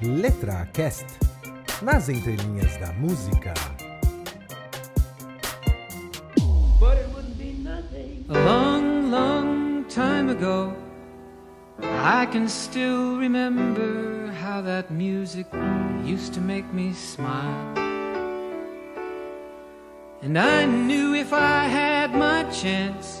Letra Cast, nas entrelinhas da música. A long, long time ago, I can still remember how that music used to make me smile. And I knew if I had my chance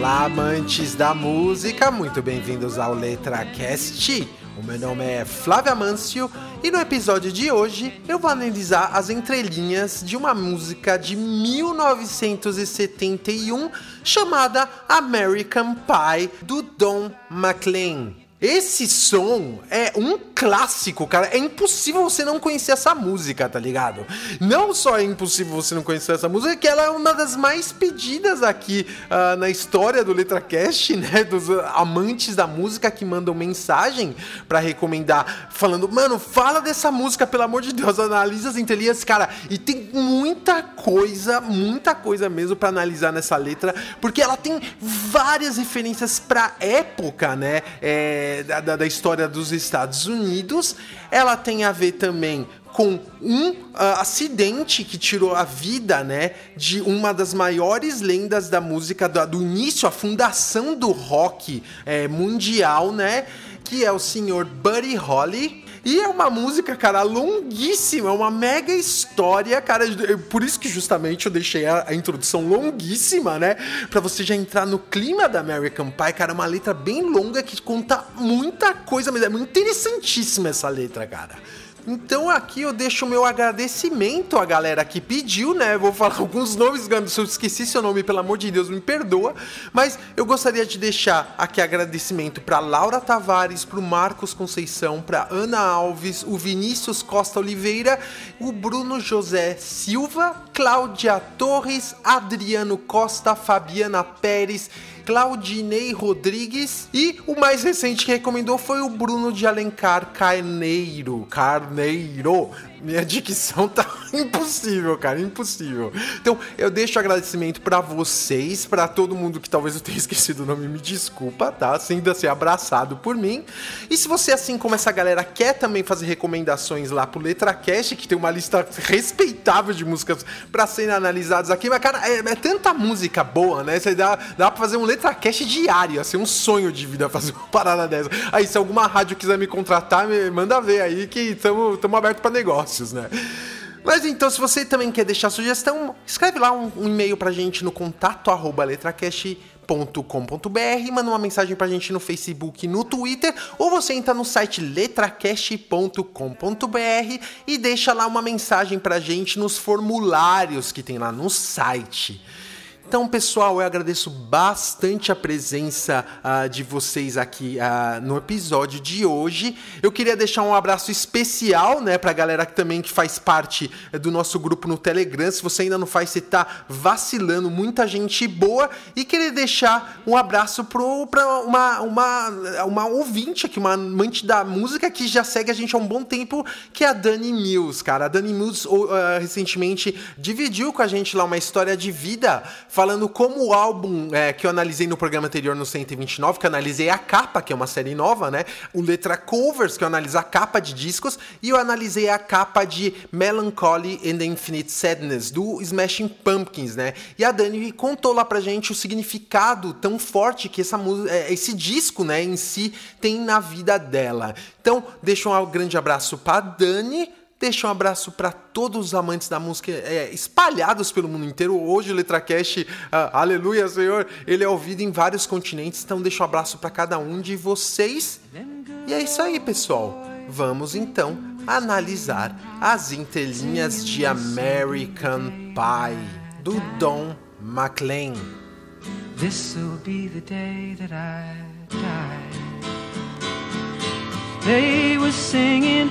Olá, amantes da música, muito bem-vindos ao Letra Cast. O meu nome é Flávia Mâncio e no episódio de hoje eu vou analisar as entrelinhas de uma música de 1971 chamada American Pie do Don McLean. Esse som é um clássico, cara. É impossível você não conhecer essa música, tá ligado? Não só é impossível você não conhecer essa música, que ela é uma das mais pedidas aqui uh, na história do LetraCast, né? Dos amantes da música que mandam mensagem para recomendar, falando, mano, fala dessa música, pelo amor de Deus, analisa as entrelinhas, cara. E tem muita coisa, muita coisa mesmo para analisar nessa letra, porque ela tem várias referências pra época, né? É da, da, história dos Estados Unidos. Ela tem a ver também com um uh, acidente que tirou a vida, né, de uma das maiores lendas da música do, do início, a fundação do rock é, mundial, né, que é o senhor Buddy Holly. E é uma música, cara, longuíssima, uma mega história, cara. Por isso que justamente eu deixei a, a introdução longuíssima, né? Pra você já entrar no clima da American Pie, cara. Uma letra bem longa que conta muita coisa, mas é interessantíssima essa letra, cara. Então aqui eu deixo o meu agradecimento à galera que pediu, né? Vou falar alguns nomes, se eu esqueci seu nome, pelo amor de Deus, me perdoa. Mas eu gostaria de deixar aqui agradecimento para Laura Tavares, para o Marcos Conceição, para Ana Alves, o Vinícius Costa Oliveira, o Bruno José Silva, Cláudia Torres, Adriano Costa, Fabiana Pérez. Claudinei Rodrigues e o mais recente que recomendou foi o Bruno de Alencar Carneiro. Carneiro minha dicção tá impossível, cara, impossível. Então, eu deixo agradecimento para vocês, para todo mundo que talvez eu tenha esquecido o nome, me desculpa, tá? Sinta ser abraçado por mim. E se você, assim como essa galera, quer também fazer recomendações lá pro LetraCast, que tem uma lista respeitável de músicas para serem analisadas aqui, mas, cara, é, é, tanta música boa, né? Você dá, dá pra fazer um LetraCast diário, assim, um sonho de vida fazer uma parada dessa. Aí, se alguma rádio quiser me contratar, me manda ver aí que estamos abertos para negócio negócios, né? Mas então, se você também quer deixar sugestão, escreve lá um, um e-mail pra gente no contato arroba letracast.com.br, manda uma mensagem pra gente no Facebook no Twitter, ou você entra no site letracast.com.br e deixa lá uma mensagem pra gente nos formulários que tem lá no site. Então, pessoal, eu agradeço bastante a presença uh, de vocês aqui uh, no episódio de hoje. Eu queria deixar um abraço especial, né, pra galera que também que faz parte eh, do nosso grupo no Telegram. Se você ainda não faz, você tá vacilando, muita gente boa. E queria deixar um abraço pro, pra uma, uma, uma ouvinte aqui, uma amante da música que já segue a gente há um bom tempo, que é a Dani Mills, cara. A Dani Mills uh, recentemente dividiu com a gente lá uma história de vida falando como o álbum é, que eu analisei no programa anterior, no 129, que eu analisei a capa, que é uma série nova, né? O Letra Covers, que eu analiso a capa de discos, e eu analisei a capa de Melancholy and the Infinite Sadness, do Smashing Pumpkins, né? E a Dani contou lá pra gente o significado tão forte que essa é, esse disco, né, em si, tem na vida dela. Então, deixa um grande abraço pra Dani Deixa um abraço para todos os amantes da música é, espalhados pelo mundo inteiro. Hoje o LetraCast, uh, aleluia, Senhor, ele é ouvido em vários continentes. Então deixa um abraço para cada um de vocês. E é isso aí, pessoal. Vamos então analisar as entrelinhas de American Pie do Don McLean. This will be the day that I die. They were singing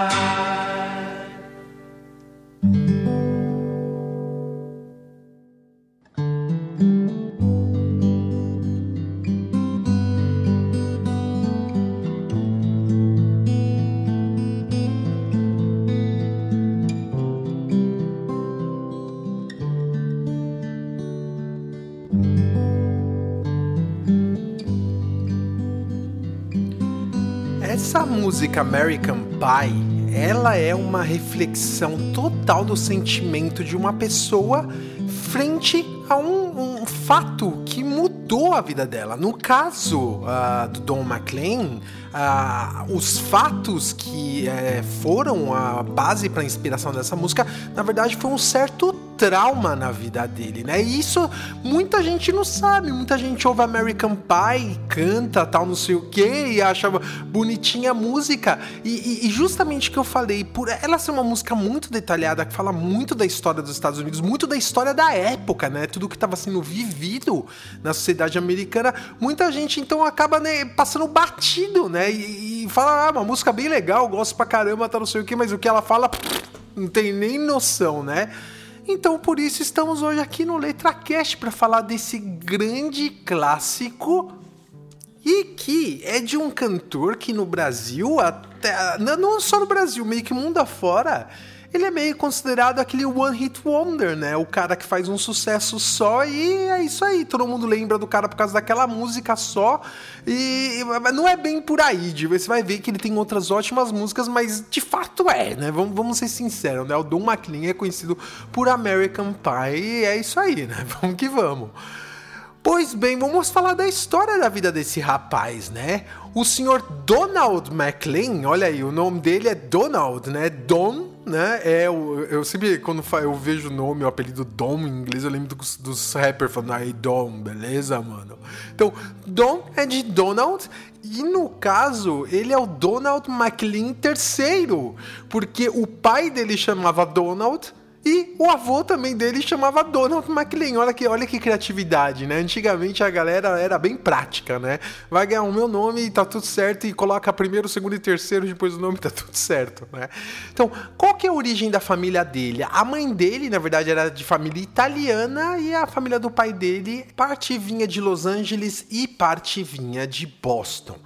Essa música American Pie, ela é uma reflexão total do sentimento de uma pessoa frente a um, um fato que mudou a vida dela. No caso uh, do Don McLean, uh, os fatos que uh, foram a base para a inspiração dessa música, na verdade, foi um certo trauma na vida dele, né? E isso muita gente não sabe. Muita gente ouve American Pie, canta tal, não sei o que, e acha bonitinha a música. E, e, e, justamente o que eu falei, por ela ser uma música muito detalhada, que fala muito da história dos Estados Unidos, muito da história da época, né? Tudo que estava sendo vivido na sociedade americana, muita gente então acaba né, passando batido, né? E, e fala, ah, uma música bem legal, gosto pra caramba, tá não sei o que, mas o que ela fala não tem nem noção, né? Então por isso estamos hoje aqui no LetraCast para falar desse grande clássico e que é de um cantor que no Brasil, até, não só no Brasil, meio que mundo afora, ele é meio considerado aquele one hit wonder, né? O cara que faz um sucesso só e é isso aí. Todo mundo lembra do cara por causa daquela música só. E não é bem por aí, você vai ver que ele tem outras ótimas músicas, mas de fato é, né? Vamos, vamos ser sinceros, né? O Don McLean é conhecido por American Pie e é isso aí, né? Vamos que vamos. Pois bem, vamos falar da história da vida desse rapaz, né? O senhor Donald McLean, olha aí, o nome dele é Donald, né? Don né? É, eu, eu sempre, quando eu vejo o nome, o apelido Dom em inglês, eu lembro dos, dos rappers falando, aí, Dom, beleza, mano? Então, Dom é de Donald, e no caso, ele é o Donald McLean III, porque o pai dele chamava Donald e o avô também dele chamava Donald McLean. Olha que, olha que criatividade, né? Antigamente a galera era bem prática, né? Vai ganhar o meu nome e tá tudo certo, e coloca primeiro, segundo e terceiro depois do nome tá tudo certo, né? Então, qual que é a origem da família dele? A mãe dele, na verdade, era de família italiana e a família do pai dele, parte vinha de Los Angeles e parte vinha de Boston.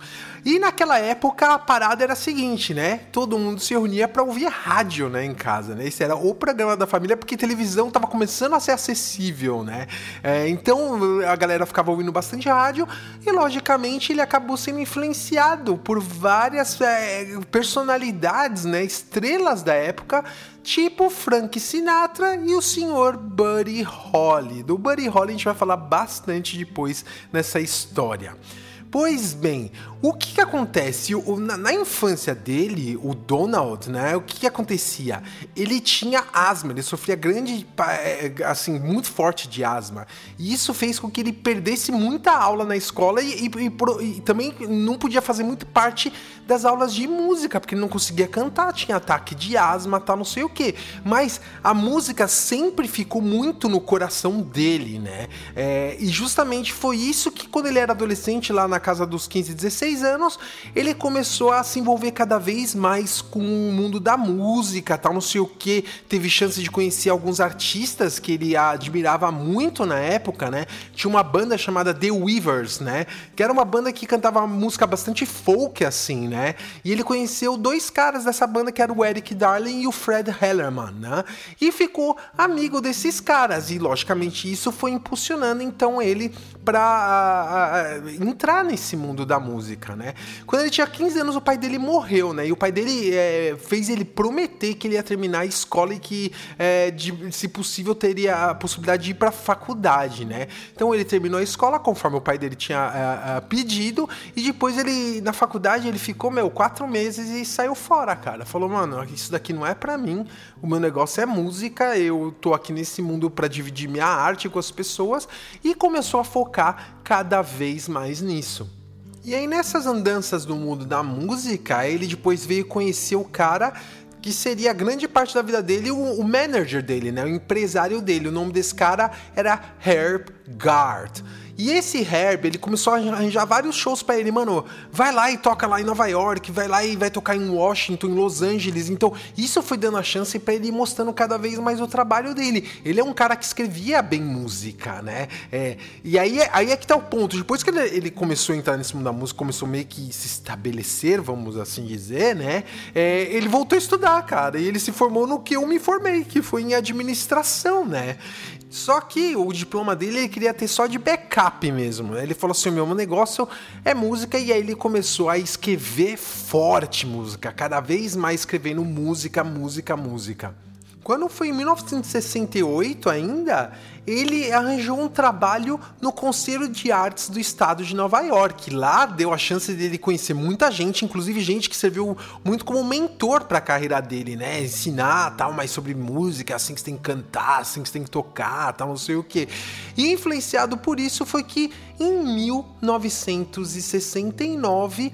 E naquela época a parada era a seguinte, né? Todo mundo se reunia para ouvir rádio, né, em casa, né? Esse era o programa da família porque televisão tava começando a ser acessível, né? É, então a galera ficava ouvindo bastante rádio e logicamente ele acabou sendo influenciado por várias é, personalidades, né? Estrelas da época tipo Frank Sinatra e o senhor Buddy Holly. Do Buddy Holly a gente vai falar bastante depois nessa história. Pois bem, o que, que acontece? O, na, na, infância dele, o Donald, né? O que, que acontecia? Ele tinha asma, ele sofria grande, é, assim, muito forte de asma. E isso fez com que ele perdesse muita aula na escola e, e, e, e também não podia fazer muito parte das aulas de música, porque ele não conseguia cantar, tinha ataque de asma, tal, não sei o que. Mas a música sempre ficou muito no coração dele, né? É, e justamente foi isso que quando ele era adolescente lá na casa dos 15, 16 anos, ele começou a se envolver cada vez mais com o mundo da música, tal, não sei o que. Teve chance de conhecer alguns artistas que ele admirava muito na época, né? Tinha uma banda chamada The Weavers, né? Que era uma banda que cantava música bastante folk, assim, né? E ele conheceu dois caras dessa banda, que era o Eric Darling e o Fred Hellerman, né? E ficou amigo desses caras. E, logicamente, isso foi impulsionando, então, ele para entrar nesse mundo da música, né? Quando ele tinha 15 anos, o pai dele morreu, né? E o pai dele é, fez ele prometer que ele ia terminar a escola e que, é, de, se possível, teria a possibilidade de ir para faculdade, né? Então ele terminou a escola conforme o pai dele tinha é, é, pedido e depois ele na faculdade ele ficou meu quatro meses e saiu fora, cara. Falou, mano, isso daqui não é para mim. O meu negócio é música. Eu tô aqui nesse mundo para dividir minha arte com as pessoas e começou a focar focar cada vez mais nisso. E aí nessas andanças do mundo da música, ele depois veio conhecer o cara que seria grande parte da vida dele, o, o manager dele, né, o empresário dele. O nome desse cara era Herb Gard. E esse Herb, ele começou a arranjar vários shows para ele, mano. Vai lá e toca lá em Nova York, vai lá e vai tocar em Washington, em Los Angeles. Então, isso foi dando a chance para ele mostrando cada vez mais o trabalho dele. Ele é um cara que escrevia bem música, né? É, e aí, aí é que tá o ponto. Depois que ele, ele, começou a entrar nesse mundo da música, começou meio que se estabelecer, vamos assim dizer, né? É, ele voltou a estudar, cara. E ele se formou no que eu me formei, que foi em administração, né? Só que o diploma dele ele queria ter só de backup mesmo. Ele falou assim: meu negócio é música, e aí ele começou a escrever forte música, cada vez mais escrevendo música, música, música. Quando foi em 1968 ainda, ele arranjou um trabalho no Conselho de Artes do Estado de Nova York. Lá deu a chance dele conhecer muita gente, inclusive gente que serviu muito como mentor para a carreira dele, né? Ensinar tal mais sobre música, assim que você tem que cantar, assim que você tem que tocar, tal, não sei o que. E influenciado por isso foi que em 1969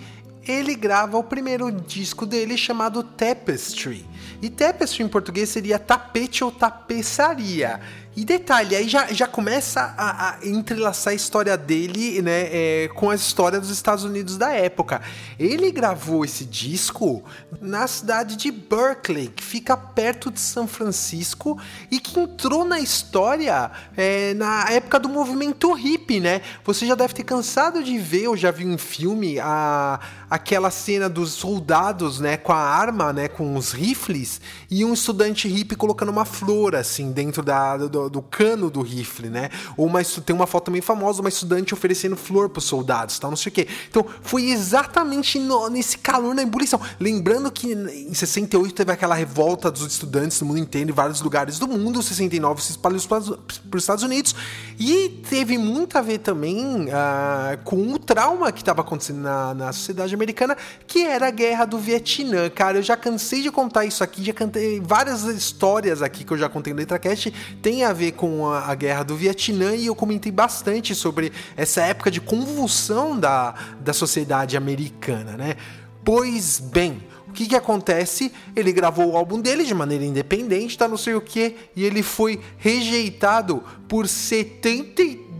ele grava o primeiro disco dele chamado Tapestry. E tapestry em português seria tapete ou tapeçaria. E detalhe, aí já, já começa a, a entrelaçar a história dele né, é, com a história dos Estados Unidos da época. Ele gravou esse disco na cidade de Berkeley, que fica perto de São Francisco e que entrou na história é, na época do movimento hippie, né? Você já deve ter cansado de ver, ou já viu em filme, a, aquela cena dos soldados né, com a arma, né, com os rifles, e um estudante hippie colocando uma flor assim dentro da. Do, do, cano do rifle, né? Ou uma, tem uma foto também famosa, uma estudante oferecendo flor para os soldados, tal, não sei o quê. Então, foi exatamente no, nesse calor, na ebulição. Lembrando que em 68 teve aquela revolta dos estudantes no mundo inteiro, em vários lugares do mundo, em 69 se espalhou para os Estados Unidos, e teve muito a ver também uh, com o trauma que estava acontecendo na, na sociedade americana, que era a guerra do Vietnã. Cara, eu já cansei de contar isso aqui, já cantei várias histórias aqui que eu já contei no LetraCast, tem a ver com a, a, guerra do Vietnã e eu comentei bastante sobre essa época de convulsão da, da sociedade americana, né? Pois bem, o que que acontece? Ele gravou o álbum dele de maneira independente, tá não sei o que, e ele foi rejeitado por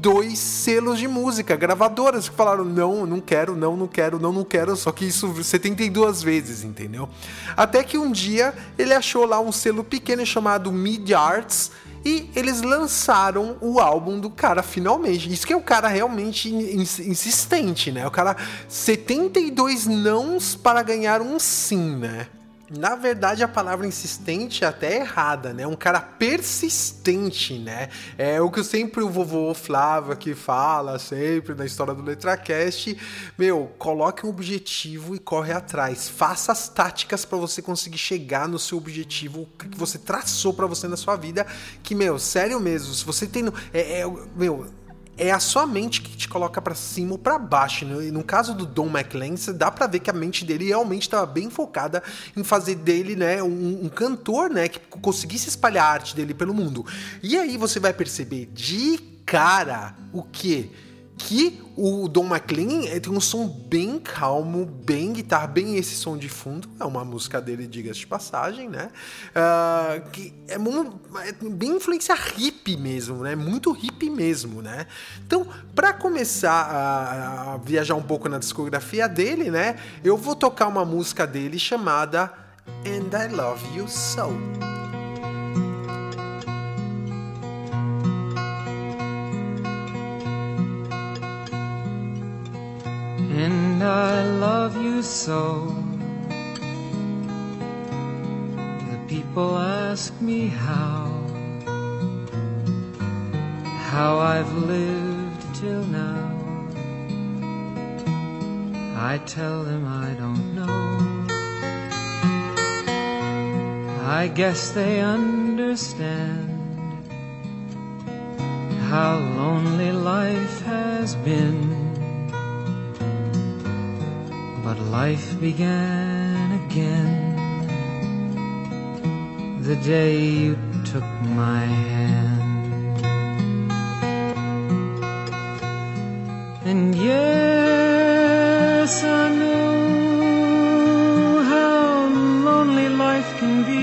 72 selos de música, gravadoras que falaram não, não quero, não, não quero, não, não quero, só que isso 72 vezes, entendeu? Até que um dia ele achou lá um selo pequeno chamado Mid Arts e eles lançaram o álbum do cara finalmente. Isso que é o cara realmente insistente, né? O cara 72 nãos para ganhar um sim, né? Na verdade, a palavra insistente é até errada, né? Um cara persistente, né? É o que sempre o vovô Flávio aqui fala, sempre na história do LetraCast. Meu, coloque um objetivo e corre atrás. Faça as táticas para você conseguir chegar no seu objetivo que você traçou para você na sua vida. Que, meu, sério mesmo, se você tem. É, é, meu, é a sua mente que te coloca para cima ou para baixo. No, no caso do Don McLean, dá para ver que a mente dele realmente estava bem focada em fazer dele, né, um, um, cantor, né, que conseguisse espalhar a arte dele pelo mundo. E aí você vai perceber de cara o que que o Don McLean tem um som bem calmo, bem guitarra, bem esse som de fundo. É uma música dele, diga-se de passagem, né? Uh, que é, é, bem influência hippie mesmo, né? Muito hippie mesmo, né? Então, para começar a, a viajar um pouco na discografia dele, né? Eu vou tocar uma música dele chamada And I Love You So. I love you so. The people ask me how, how I've lived till now. I tell them I don't know. I guess they understand how lonely life has been but life began again the day you took my hand. And yes, I know how lonely life can be.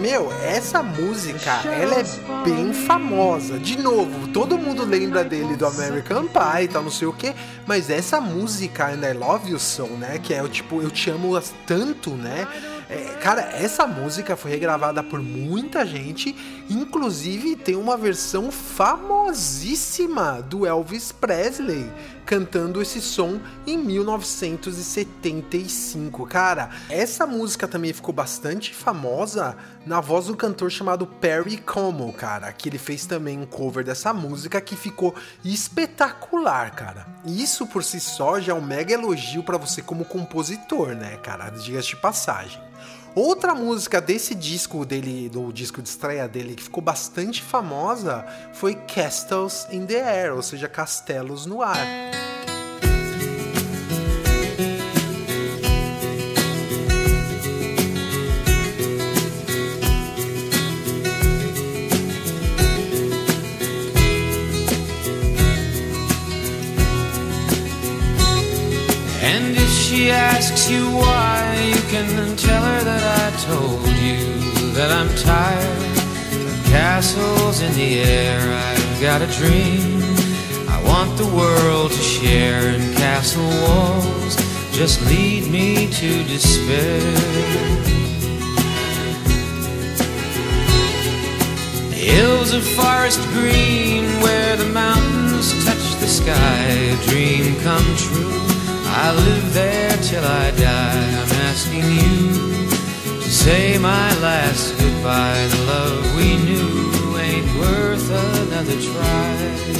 Meu, essa música, ela é bem famosa. De novo, todo mundo lembra dele do American Pie e tal, não sei o que, mas essa música, And I Love You So, né, que é o tipo, eu te amo tanto, né? É, cara, essa música foi regravada por muita gente, inclusive tem uma versão famosíssima do Elvis Presley cantando esse som em 1975. Cara, essa música também ficou bastante famosa na voz do cantor chamado Perry Como, cara, que ele fez também um cover dessa música que ficou espetacular, cara. Isso por si só já é um mega elogio para você como compositor, né, cara? Diga-se de passagem. Outra música desse disco dele, do disco de estreia dele, que ficou bastante famosa, foi Castles in the Air, ou seja, Castelos no Ar. And if she asks you why, you can tell her that told you that I'm tired of castles in the air. I've got a dream I want the world to share, and castle walls just lead me to despair. Hills of forest green where the mountains touch the sky, a dream come true. I live there till I die. I'm asking you say my last goodbye. The love we knew ain't worth another try.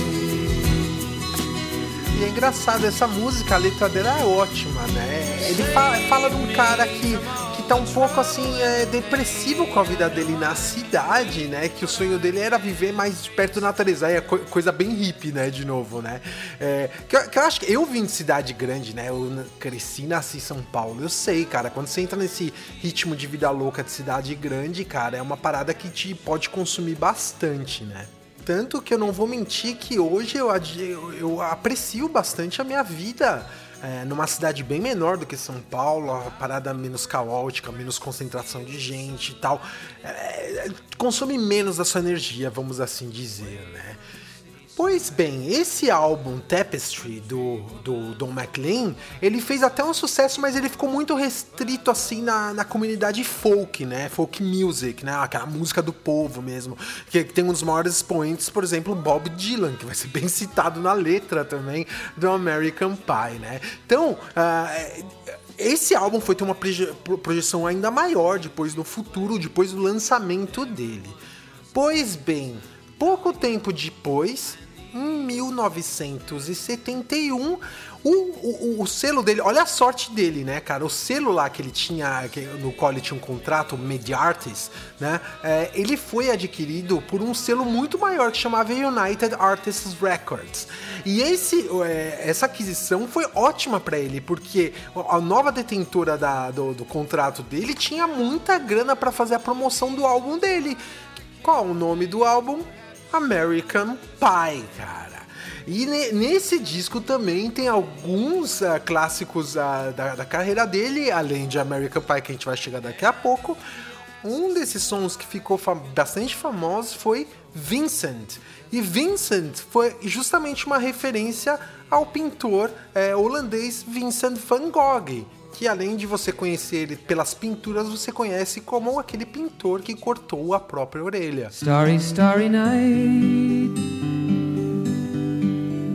E é engraçado, essa música, a letra dela é ótima, né? Ele fala, fala de um cara que, que tá um pouco assim, é, depressivo com a vida dele na cidade, né? Que o sonho dele era viver mais perto da natureza. É co coisa bem hippie, né? De novo, né? É, que, eu, que, eu acho que eu vim de cidade grande, né? Eu cresci nasci em São Paulo. Eu sei, cara, quando você entra nesse ritmo de vida louca de cidade grande, cara, é uma parada que te pode consumir bastante, né? Tanto que eu não vou mentir que hoje eu, eu, eu aprecio bastante a minha vida é, numa cidade bem menor do que São Paulo, a parada menos caótica, menos concentração de gente e tal. É, consome menos da sua energia, vamos assim dizer, né? Pois bem, esse álbum Tapestry do, do Don McLean, ele fez até um sucesso, mas ele ficou muito restrito assim na, na comunidade folk, né? Folk music, né? Aquela música do povo mesmo. Que, que tem um dos maiores expoentes, por exemplo, Bob Dylan, que vai ser bem citado na letra também do American Pie, né? Então, uh, esse álbum foi ter uma projeção ainda maior depois no futuro, depois do lançamento dele. Pois bem, pouco tempo depois, em 1971 o, o, o, selo dele, olha a sorte dele, né, cara? O selo lá que ele tinha, que, no qual ele tinha um contrato, Media Artists, né? É, ele foi adquirido por um selo muito maior que chamava United Artists Records. E esse, é, essa aquisição foi ótima para ele, porque a nova detentora da, do, do contrato dele tinha muita grana para fazer a promoção do álbum dele. Qual o nome do álbum? American Pie, cara. E nesse disco também tem alguns uh, clássicos uh, da, da, carreira dele, além de American Pie, que a gente vai chegar daqui a pouco. Um desses sons que ficou fam bastante famoso foi Vincent. E Vincent foi justamente uma referência ao pintor é, holandês Vincent van Gogh, que além de você conhecer ele pelas pinturas, você conhece como aquele pintor que cortou a própria orelha. Starry, starry night.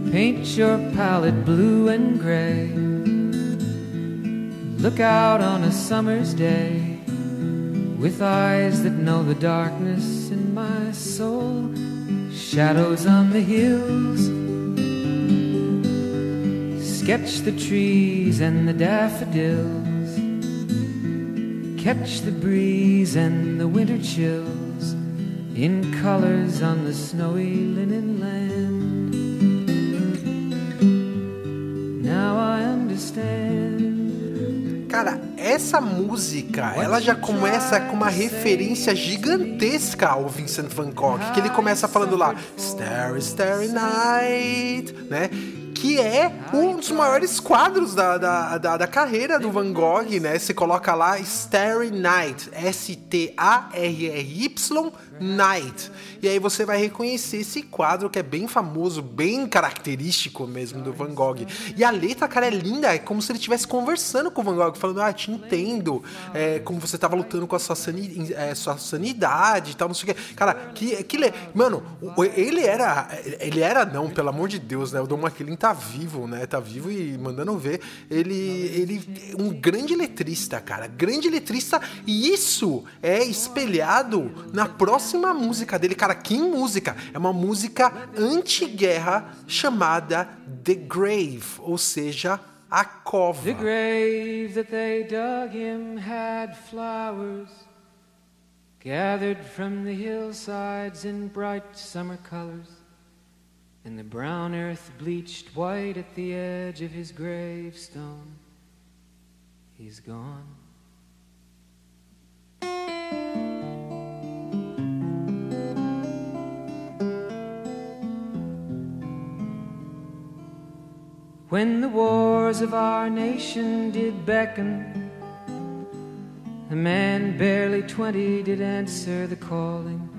Paint your palette blue and gray. Look out on a summer's day with eyes that know the darkness in my soul. Shadows on the hills. Sketch the trees and the daffodils. Catch the breeze and the winter chills in colors on the snowy linen land. Cara, essa música, ela já começa com uma referência gigantesca ao Vincent Van Gogh, que ele começa falando lá, Starry, Starry Night, né? Que é um dos maiores quadros da, da, da, da, carreira do Van Gogh, né? Você coloca lá Starry Night, S-T-A-R-R-Y Night. E aí você vai reconhecer esse quadro que é bem famoso, bem característico mesmo do Van Gogh. E a letra, cara, é linda, é como se ele estivesse conversando com o Van Gogh, falando, ah, te entendo, é, como você estava lutando com a sua, sani é, sua sanidade e tal, não sei o que. Cara, que, que mano, ele era, ele era, não, pelo amor de Deus, né, o Dom McLean tá vivo, né, tá vivo e mandando ver, ele, ele, um grande letrista, cara, grande letrista, e isso é espelhado na próxima música dele, Cara, que música! É uma música anti-guerra chamada The Grave, ou seja, a cova. The grave that they dug him had flowers gathered from the hillsides in bright summer colors. And the brown earth bleached white at the edge of his gravestone. He's gone. When the wars of our nation did beckon, a man barely twenty did answer the calling,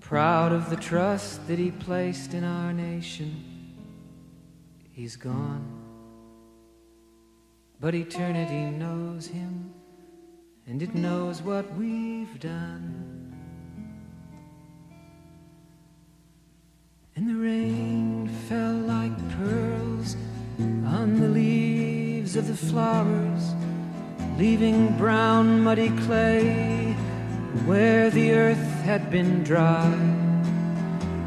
proud of the trust that he placed in our nation. He's gone, but eternity knows him, and it knows what we've done. And the rain fell like pearls on the leaves of the flowers, leaving brown muddy clay where the earth had been dry.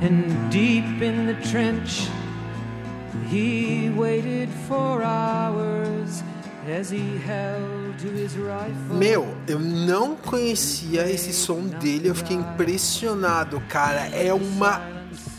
And deep in the trench, he waited for hours as he held. Meu, eu não conhecia esse som dele, eu fiquei impressionado, cara. É uma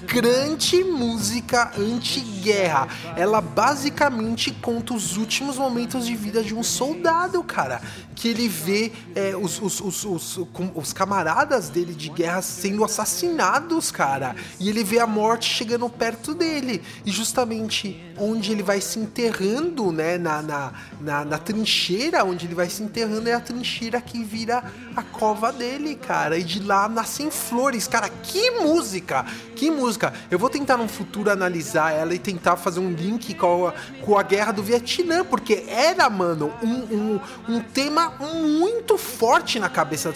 grande música anti-guerra. Ela basicamente conta os últimos momentos de vida de um soldado, cara. Que ele vê é, os, os, os, os, camaradas dele de guerra sendo assassinados, cara. E ele vê a morte chegando perto dele. E justamente onde ele vai se enterrando, né? Na, na, na, na trincheira, onde ele vai se enterrando, é a trincheira que vira a cova dele, cara. E de lá nascem flores, cara. Que música! Que música! Eu vou tentar no futuro analisar ela e tentar fazer um link com a, com a guerra do Vietnã, porque era, mano, um, um, um tema muito forte na cabeça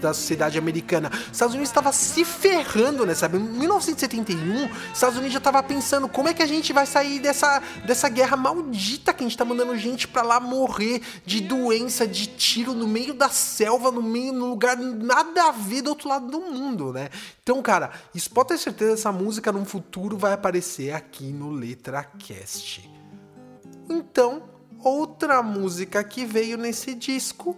da sociedade americana. Os Estados Unidos estava se ferrando nessa. Em 1971, os Estados Unidos já estava pensando como é que a gente vai sair dessa dessa, guerra maldita que a gente tá mandando gente pra lá morrer de doença, de tiro no meio da selva, no meio, no lugar nada a ver do outro lado do mundo, né? Então, cara, isso pode ter certeza essa música no futuro vai aparecer aqui no LetraCast. Então, outra música que veio nesse disco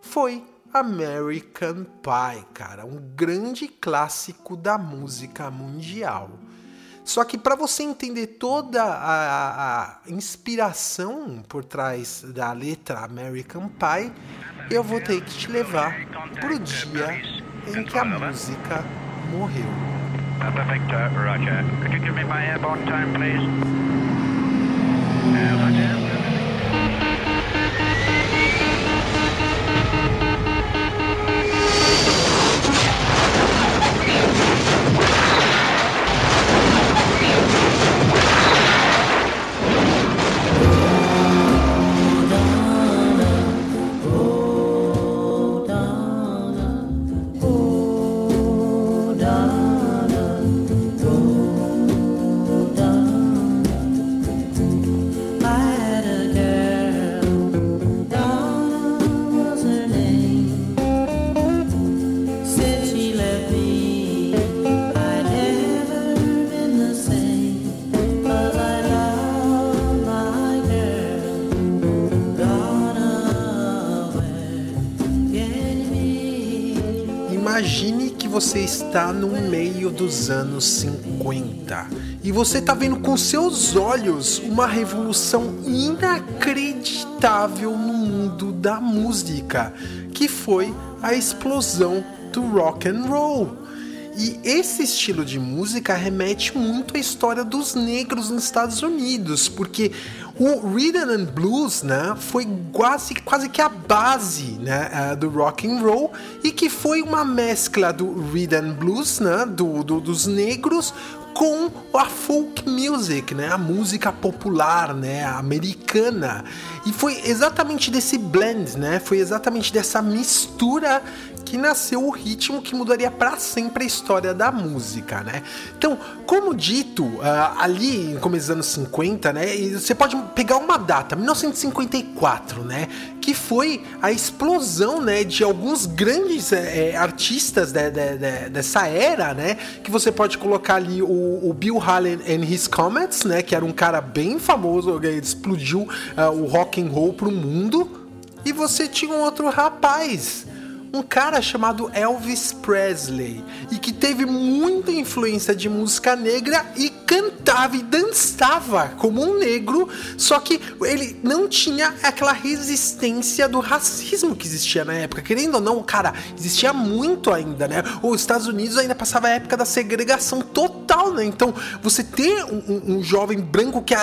foi American Pie, cara, um grande clássico da música mundial. Só que para você entender toda a, a, inspiração por trás da letra American Pie, eu vou ter que te levar pro dia em que a música morreu. Perfect, uh, Roger. Could you give me my airborne time, please? Roger. Está no meio dos anos 50 e você está vendo com seus olhos uma revolução inacreditável no mundo da música, que foi a explosão do rock and roll. E esse estilo de música remete muito à história dos negros nos Estados Unidos, porque o rhythm and blues, né, foi quase, quase que a base, né, uh, do rock and roll e que foi uma mescla do rhythm and blues, né, do, do dos negros com a folk music, né, a música popular, né, americana. E foi exatamente desse blend, né, foi exatamente dessa mistura que nasceu o ritmo que mudaria para sempre a história da música, né? Então, como dito, uh, ali no começo dos anos 50, né, você pode pegar uma data, 1954, né, que foi a explosão, né, de alguns grandes é, artistas de, de, de, dessa era, né, que você pode colocar ali o, o, Bill Haley and His Comets, né, que era um cara bem famoso, ele explodiu uh, o rock and roll pro mundo, e você tinha um outro rapaz um cara chamado Elvis Presley e que teve muita influência de música negra e cantava e dançava como um negro, só que ele não tinha aquela resistência do racismo que existia na época. Querendo ou não, cara, existia muito ainda, né? Os Estados Unidos ainda passava a época da segregação total, né? Então, você ter um, um, jovem branco que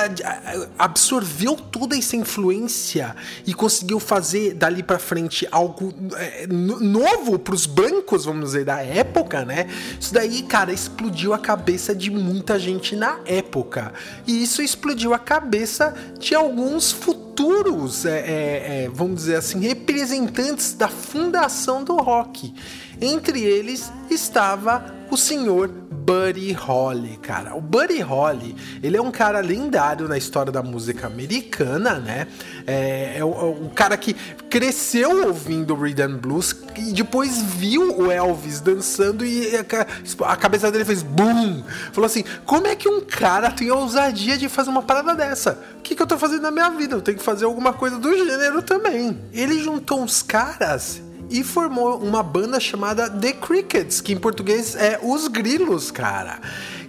absorveu toda essa influência e conseguiu fazer dali para frente algo é, novo para os brancos, vamos dizer, da época, né? Isso daí, cara, explodiu a cabeça de muita gente na época. E isso explodiu a cabeça de alguns futuros, é, é, é, vamos dizer assim, representantes da fundação do rock. Entre eles estava o senhor Buddy Holly, cara. O Buddy Holly, ele é um cara lendário na história da música americana, né? É, é, o, é cara que cresceu ouvindo rhythm blues e depois viu o Elvis dançando e a, a cabeça dele fez boom. Falou assim: como é que um cara tem a ousadia de fazer uma parada dessa? O que, que eu tô fazendo na minha vida? Eu tenho que fazer alguma coisa do gênero também. Ele juntou uns caras e formou uma banda chamada The Crickets, que em português é Os Grilos, cara.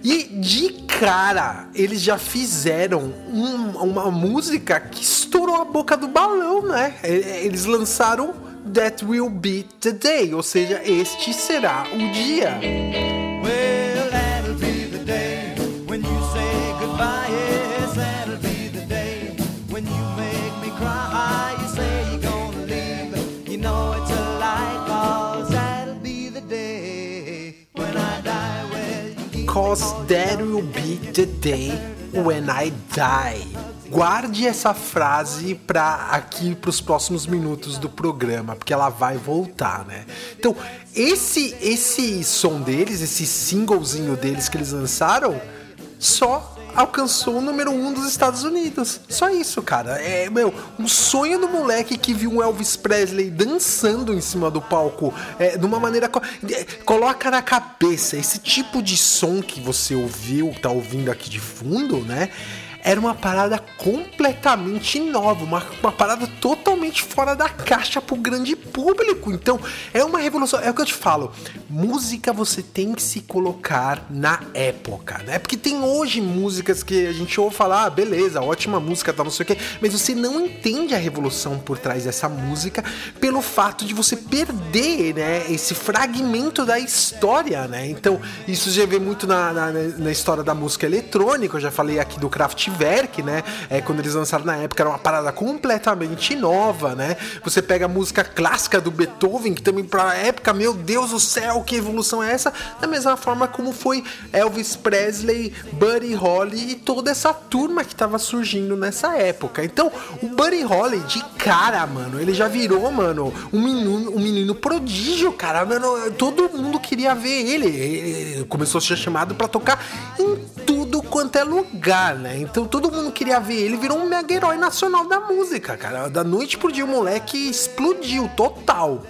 E de cara, eles já fizeram um, uma música que estourou a boca do balão, né? Eles lançaram That Will Be the Day, ou seja, este será o dia. Well, Cause that will be the day when I die. Guarde essa frase para aqui para os próximos minutos do programa, porque ela vai voltar, né? Então, esse esse som deles, esse singlezinho deles que eles lançaram, só alcançou o número um dos Estados Unidos. Só isso, cara. É, meu, um sonho do moleque que viu um Elvis Presley dançando em cima do palco é, de uma maneira. É, coloca na cabeça esse tipo de som que você ouviu, tá ouvindo aqui de fundo, né? Era uma parada completamente nova, uma, uma parada totalmente fora da caixa pro grande público. Então, é uma revolução. É o que eu te falo. Música você tem que se colocar na época, né? Porque tem hoje músicas que a gente ouve falar, ah, beleza, ótima música, tá, não sei o quê, mas você não entende a revolução por trás dessa música pelo fato de você perder, né, esse fragmento da história, né? Então, isso já vê muito na, na, na história da música eletrônica, eu já falei aqui do Kraftwerk Kraftwerk, né? É, quando eles lançaram na época, era uma parada completamente nova, né? Você pega a música clássica do Beethoven, que também pra época, meu Deus do céu, que evolução é essa? Da mesma forma como foi Elvis Presley, Buddy Holly e toda essa turma que tava surgindo nessa época. Então, o Buddy Holly, de cara, mano, ele já virou, mano, um menino, um menino prodígio, cara. Mano, todo mundo queria ver ele. Ele começou a ser chamado para tocar em tudo quanto é lugar, né? Então todo mundo queria ver ele, virou um mega herói nacional da música, cara. Da noite pro dia o moleque explodiu total.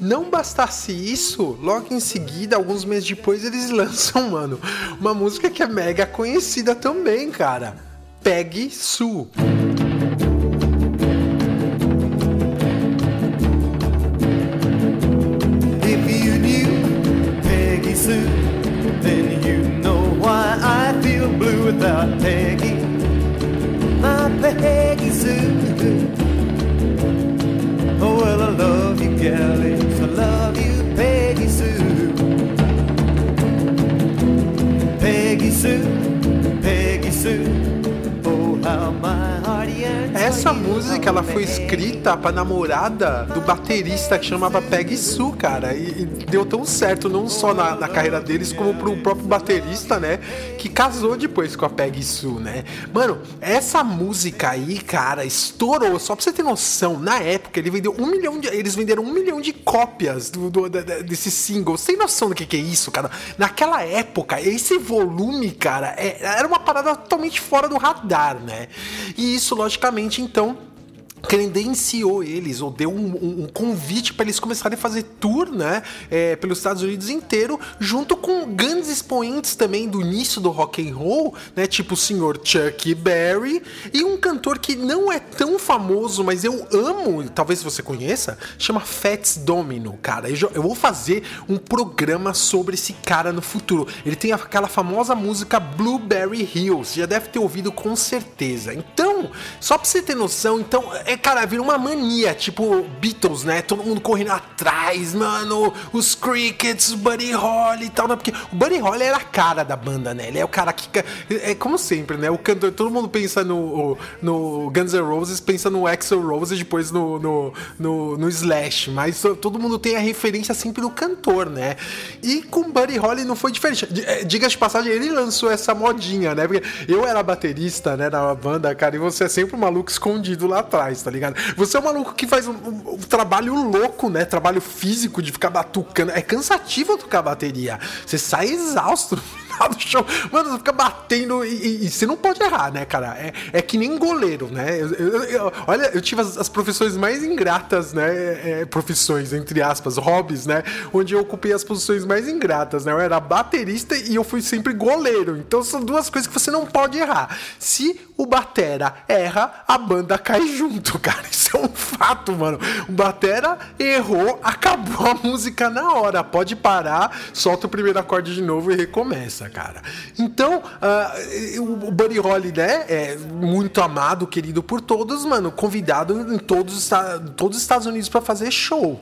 Não bastasse isso, logo em seguida, alguns meses depois, eles lançam, mano, uma música que é mega conhecida também, cara. Peggy Sue. Love Essa música ela foi escrita pra namorada do baterista que chamava Peggy Sue, cara. E, e deu tão certo, não só na, na, carreira deles, como pro próprio baterista, né? Que casou depois com a Peggy Sue, né? Mano, essa música aí, cara, estourou. Só pra você ter noção, na época ele vendeu um milhão de. Eles venderam um milhão de cópias do, do, desse single. Sem noção do que, que é isso, cara. Naquela época, esse volume, cara, é, era uma parada totalmente fora do radar, né? E isso, logicamente, então credenciou eles ou deu um, um, um convite para eles começarem a fazer tour, né, é, pelos Estados Unidos inteiro, junto com grandes expoentes também do início do rock and roll, né, tipo o senhor Chuck Berry e um cantor que não é tão famoso, mas eu amo, talvez você conheça, chama Fats Domino, cara. Eu, eu vou fazer um programa sobre esse cara no futuro. Ele tem aquela famosa música Blueberry Hills, já deve ter ouvido com certeza. Então, só para você ter noção, então é, cara, vira uma mania, tipo Beatles, né? Todo mundo correndo atrás, mano. Os Crickets, Buddy Holly e tal, né? Porque o Buddy Holly era a cara da banda, né? Ele é o cara que. É como sempre, né? O cantor, todo mundo pensa no, no Guns N' Roses, pensa no Axel Rose e depois no, no, no, no Slash. Mas todo mundo tem a referência sempre do cantor, né? E com Buddy Holly não foi diferente. É, diga de passagem, ele lançou essa modinha, né? Porque eu era baterista, né, na banda, cara, e você é sempre um maluco escondido lá atrás tá ligado? Você é um maluco que faz um, um, um trabalho louco, né? Trabalho físico de ficar batucando. É cansativo tocar bateria. Você sai exausto do show. Mano, você fica batendo e, e, e, você não pode errar, né, cara? É, é que nem goleiro, né? Eu, eu, eu, olha, eu tive as, as, profissões mais ingratas, né? É, profissões, entre aspas, hobbies, né? Onde eu ocupei as posições mais ingratas, né? Eu era baterista e eu fui sempre goleiro. Então são duas coisas que você não pode errar. Se o batera erra, a banda cai junto, cara. Isso é um fato, mano. O batera errou, acabou a música na hora. Pode parar, solta o primeiro acorde de novo e recomeça cara. Então, uh, o Buddy Holly, né, é muito amado, querido por todos, mano, convidado em todos, todos os Estados Unidos para fazer show.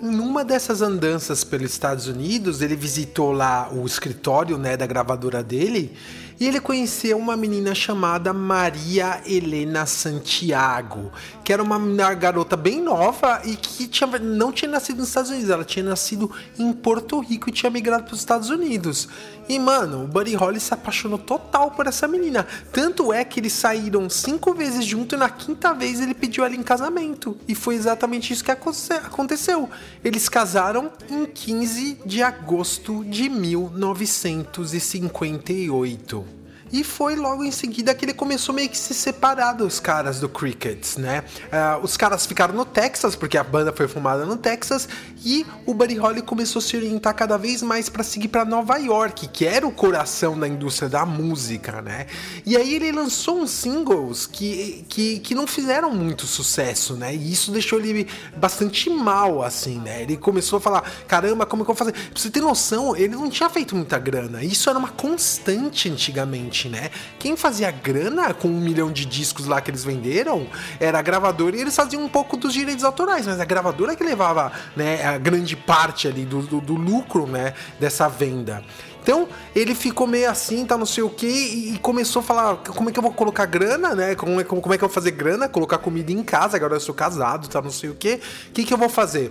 Numa dessas andanças pelos Estados Unidos, ele visitou lá o escritório, né, da gravadora dele e ele conheceu uma menina chamada Maria Helena Santiago, que era uma garota bem nova e que tinha, não tinha nascido nos Estados Unidos, ela tinha nascido em Porto Rico e tinha migrado para os Estados Unidos. E mano, o Buddy Holly se apaixonou total por essa menina. Tanto é que eles saíram cinco vezes junto e na quinta vez ele pediu ela em casamento. E foi exatamente isso que aconteceu. Eles casaram em 15 de agosto de 1958. E foi logo em seguida que ele começou meio que se separar dos caras do Crickets, né? Uh, os caras ficaram no Texas, porque a banda foi formada no Texas, e o Buddy Holly começou a se orientar cada vez mais para seguir para Nova York, que era o coração da indústria da música, né? E aí ele lançou uns singles que, que, que não fizeram muito sucesso, né? E isso deixou ele bastante mal, assim, né? Ele começou a falar: caramba, como é que eu vou fazer? Pra você ter noção, ele não tinha feito muita grana. Isso era uma constante antigamente, né? Quem fazia grana com um milhão de discos lá que eles venderam era a gravadora e eles faziam um pouco dos direitos autorais, mas a gravadora que levava né, a grande parte ali do, do, do lucro né, dessa venda. Então ele ficou meio assim, tá não sei o que, e começou a falar: como é que eu vou colocar grana, né? Como é, como é que eu vou fazer grana? Colocar comida em casa, agora eu sou casado, tá não sei o que. O que, que eu vou fazer?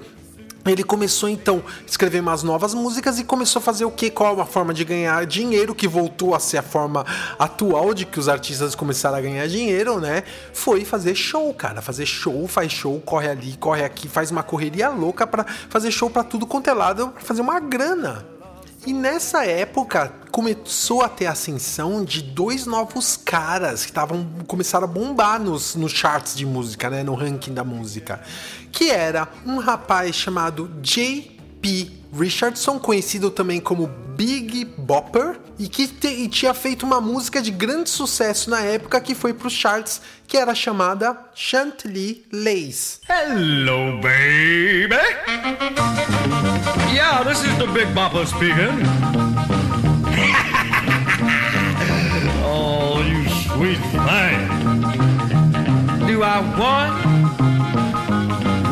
Ele começou então a escrever umas novas músicas e começou a fazer o que? Qual a forma de ganhar dinheiro que voltou a ser a forma atual de que os artistas começaram a ganhar dinheiro, né? Foi fazer show, cara. Fazer show, faz show, corre ali, corre aqui, faz uma correria louca para fazer show para tudo quanto é lado, pra fazer uma grana. E nessa época começou a ter ascensão de dois novos caras que estavam começaram a bombar nos, nos charts de música, né, no ranking da música, que era um rapaz chamado J.P. Richardson, conhecido também como Big Bopper, e que te, e tinha feito uma música de grande sucesso na época que foi para os charts, que era chamada Chantilly Lace. Hello, baby. Yeah, this is the Big Bopper speaking. oh, you sweet thing. Do I want?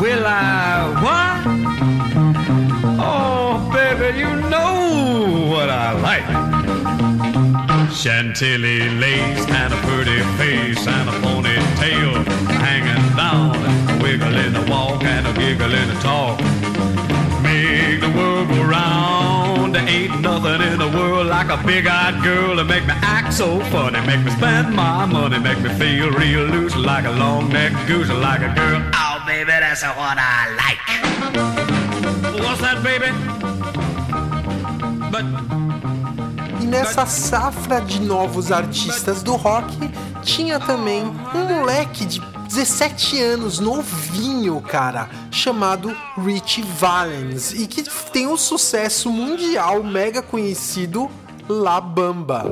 Will I Chantilly lace and a pretty face and a ponytail hanging down, a wiggle in the walk and a giggling a talk. Make the world go round. There ain't nothing in the world like a big-eyed girl to make me act so funny, make me spend my money, make me feel real loose like a long-necked goose, like a girl. Oh, baby, that's what I like. What's that, baby? But nessa safra de novos artistas do rock, tinha também um moleque de 17 anos, novinho, cara, chamado Rich Valens, e que tem um sucesso mundial mega conhecido, La Bamba.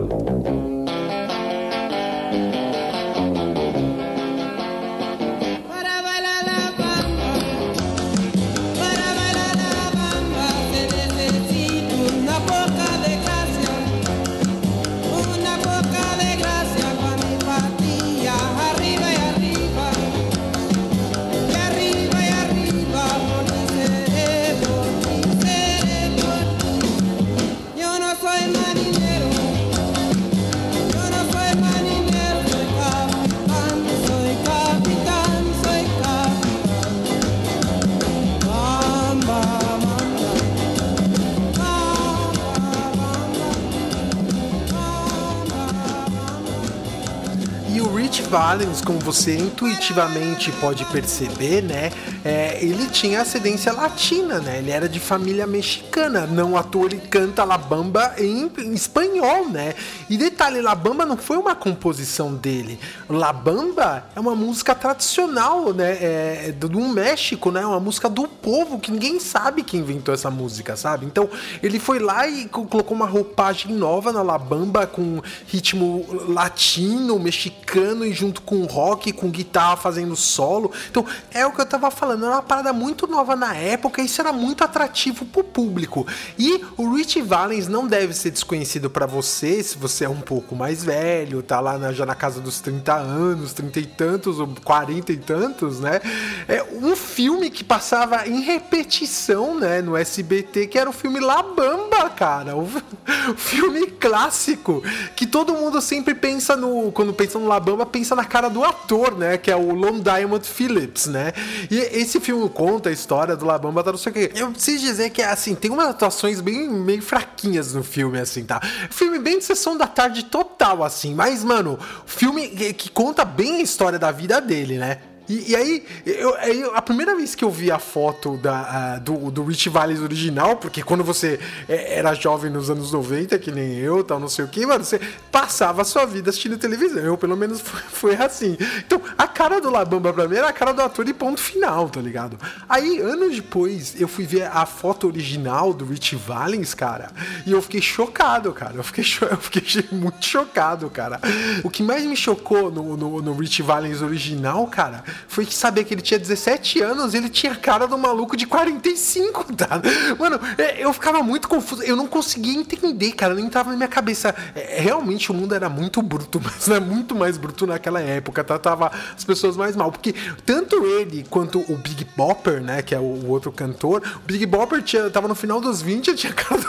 Valens, como você intuitivamente pode perceber, né? é, ele tinha ascendência latina, né? Ele era de família mexicana. Não à toa ele canta La Bamba em, em espanhol, né? E detalhe, La Bamba não foi uma composição dele. La Bamba é uma música tradicional, né? É, do, do México, né? Uma música do povo que ninguém sabe quem inventou essa música, sabe? Então ele foi lá e co- colocou uma roupagem nova na La Bamba com ritmo latino, mexicano e junto com rock, com guitarra fazendo solo. Então é o que eu tava falando, era uma parada muito nova na época isso era muito atrativo pro público. E o Rich Valens não deve ser desconhecido para você, se você é um pouco mais velho, tá lá na- já na casa dos 30 anos, 30 e tantos, ou 40 e tantos, né? É um filme que passava em repetição, né, no SBT, que era o filme La Bamba, cara. O filme clássico que todo mundo sempre pensa no, quando pensa no La Bamba, pensa na cara do ator, né, que é o Lon Diamond Phillips, né? E esse filme conta a história do La Bamba, tá não sei o quê. Eu preciso dizer que assim, tem umas atuações bem meio fraquinhas no filme assim, tá? Filme bem de sessão da tarde total assim, mas mano, filme que conta bem a história da vida dele, né? E, e aí, eu, aí, a primeira vez que eu vi a foto da, do, do Rich Valens original, porque quando você é, era jovem nos anos 90, que nem eu, tal, não sei o que, mano, você passava a sua vida assistindo televisão. Eu, pelo menos, foi, assim. Então, a cara do Labamba pra mim era a cara do ator e ponto final, tá ligado? Aí, anos depois, eu fui ver a foto original do Rich Valens, cara, e eu fiquei chocado, cara. Eu fiquei, eu fiquei muito chocado, cara. O que mais me chocou no, no, no Rich Valens original, cara, foi saber que ele tinha 17 anos e ele tinha a cara do maluco de 45, tá? Mano, é, eu ficava muito confuso. Eu não conseguia entender, cara. Não entrava na minha cabeça. É, realmente o mundo era muito bruto, mas é muito mais bruto naquela época, tá? Tava as pessoas mais mal. Porque tanto ele quanto o Big Bopper, né? Que é o, outro cantor, o Big Bopper tinha, tava no final dos 20 e tinha cara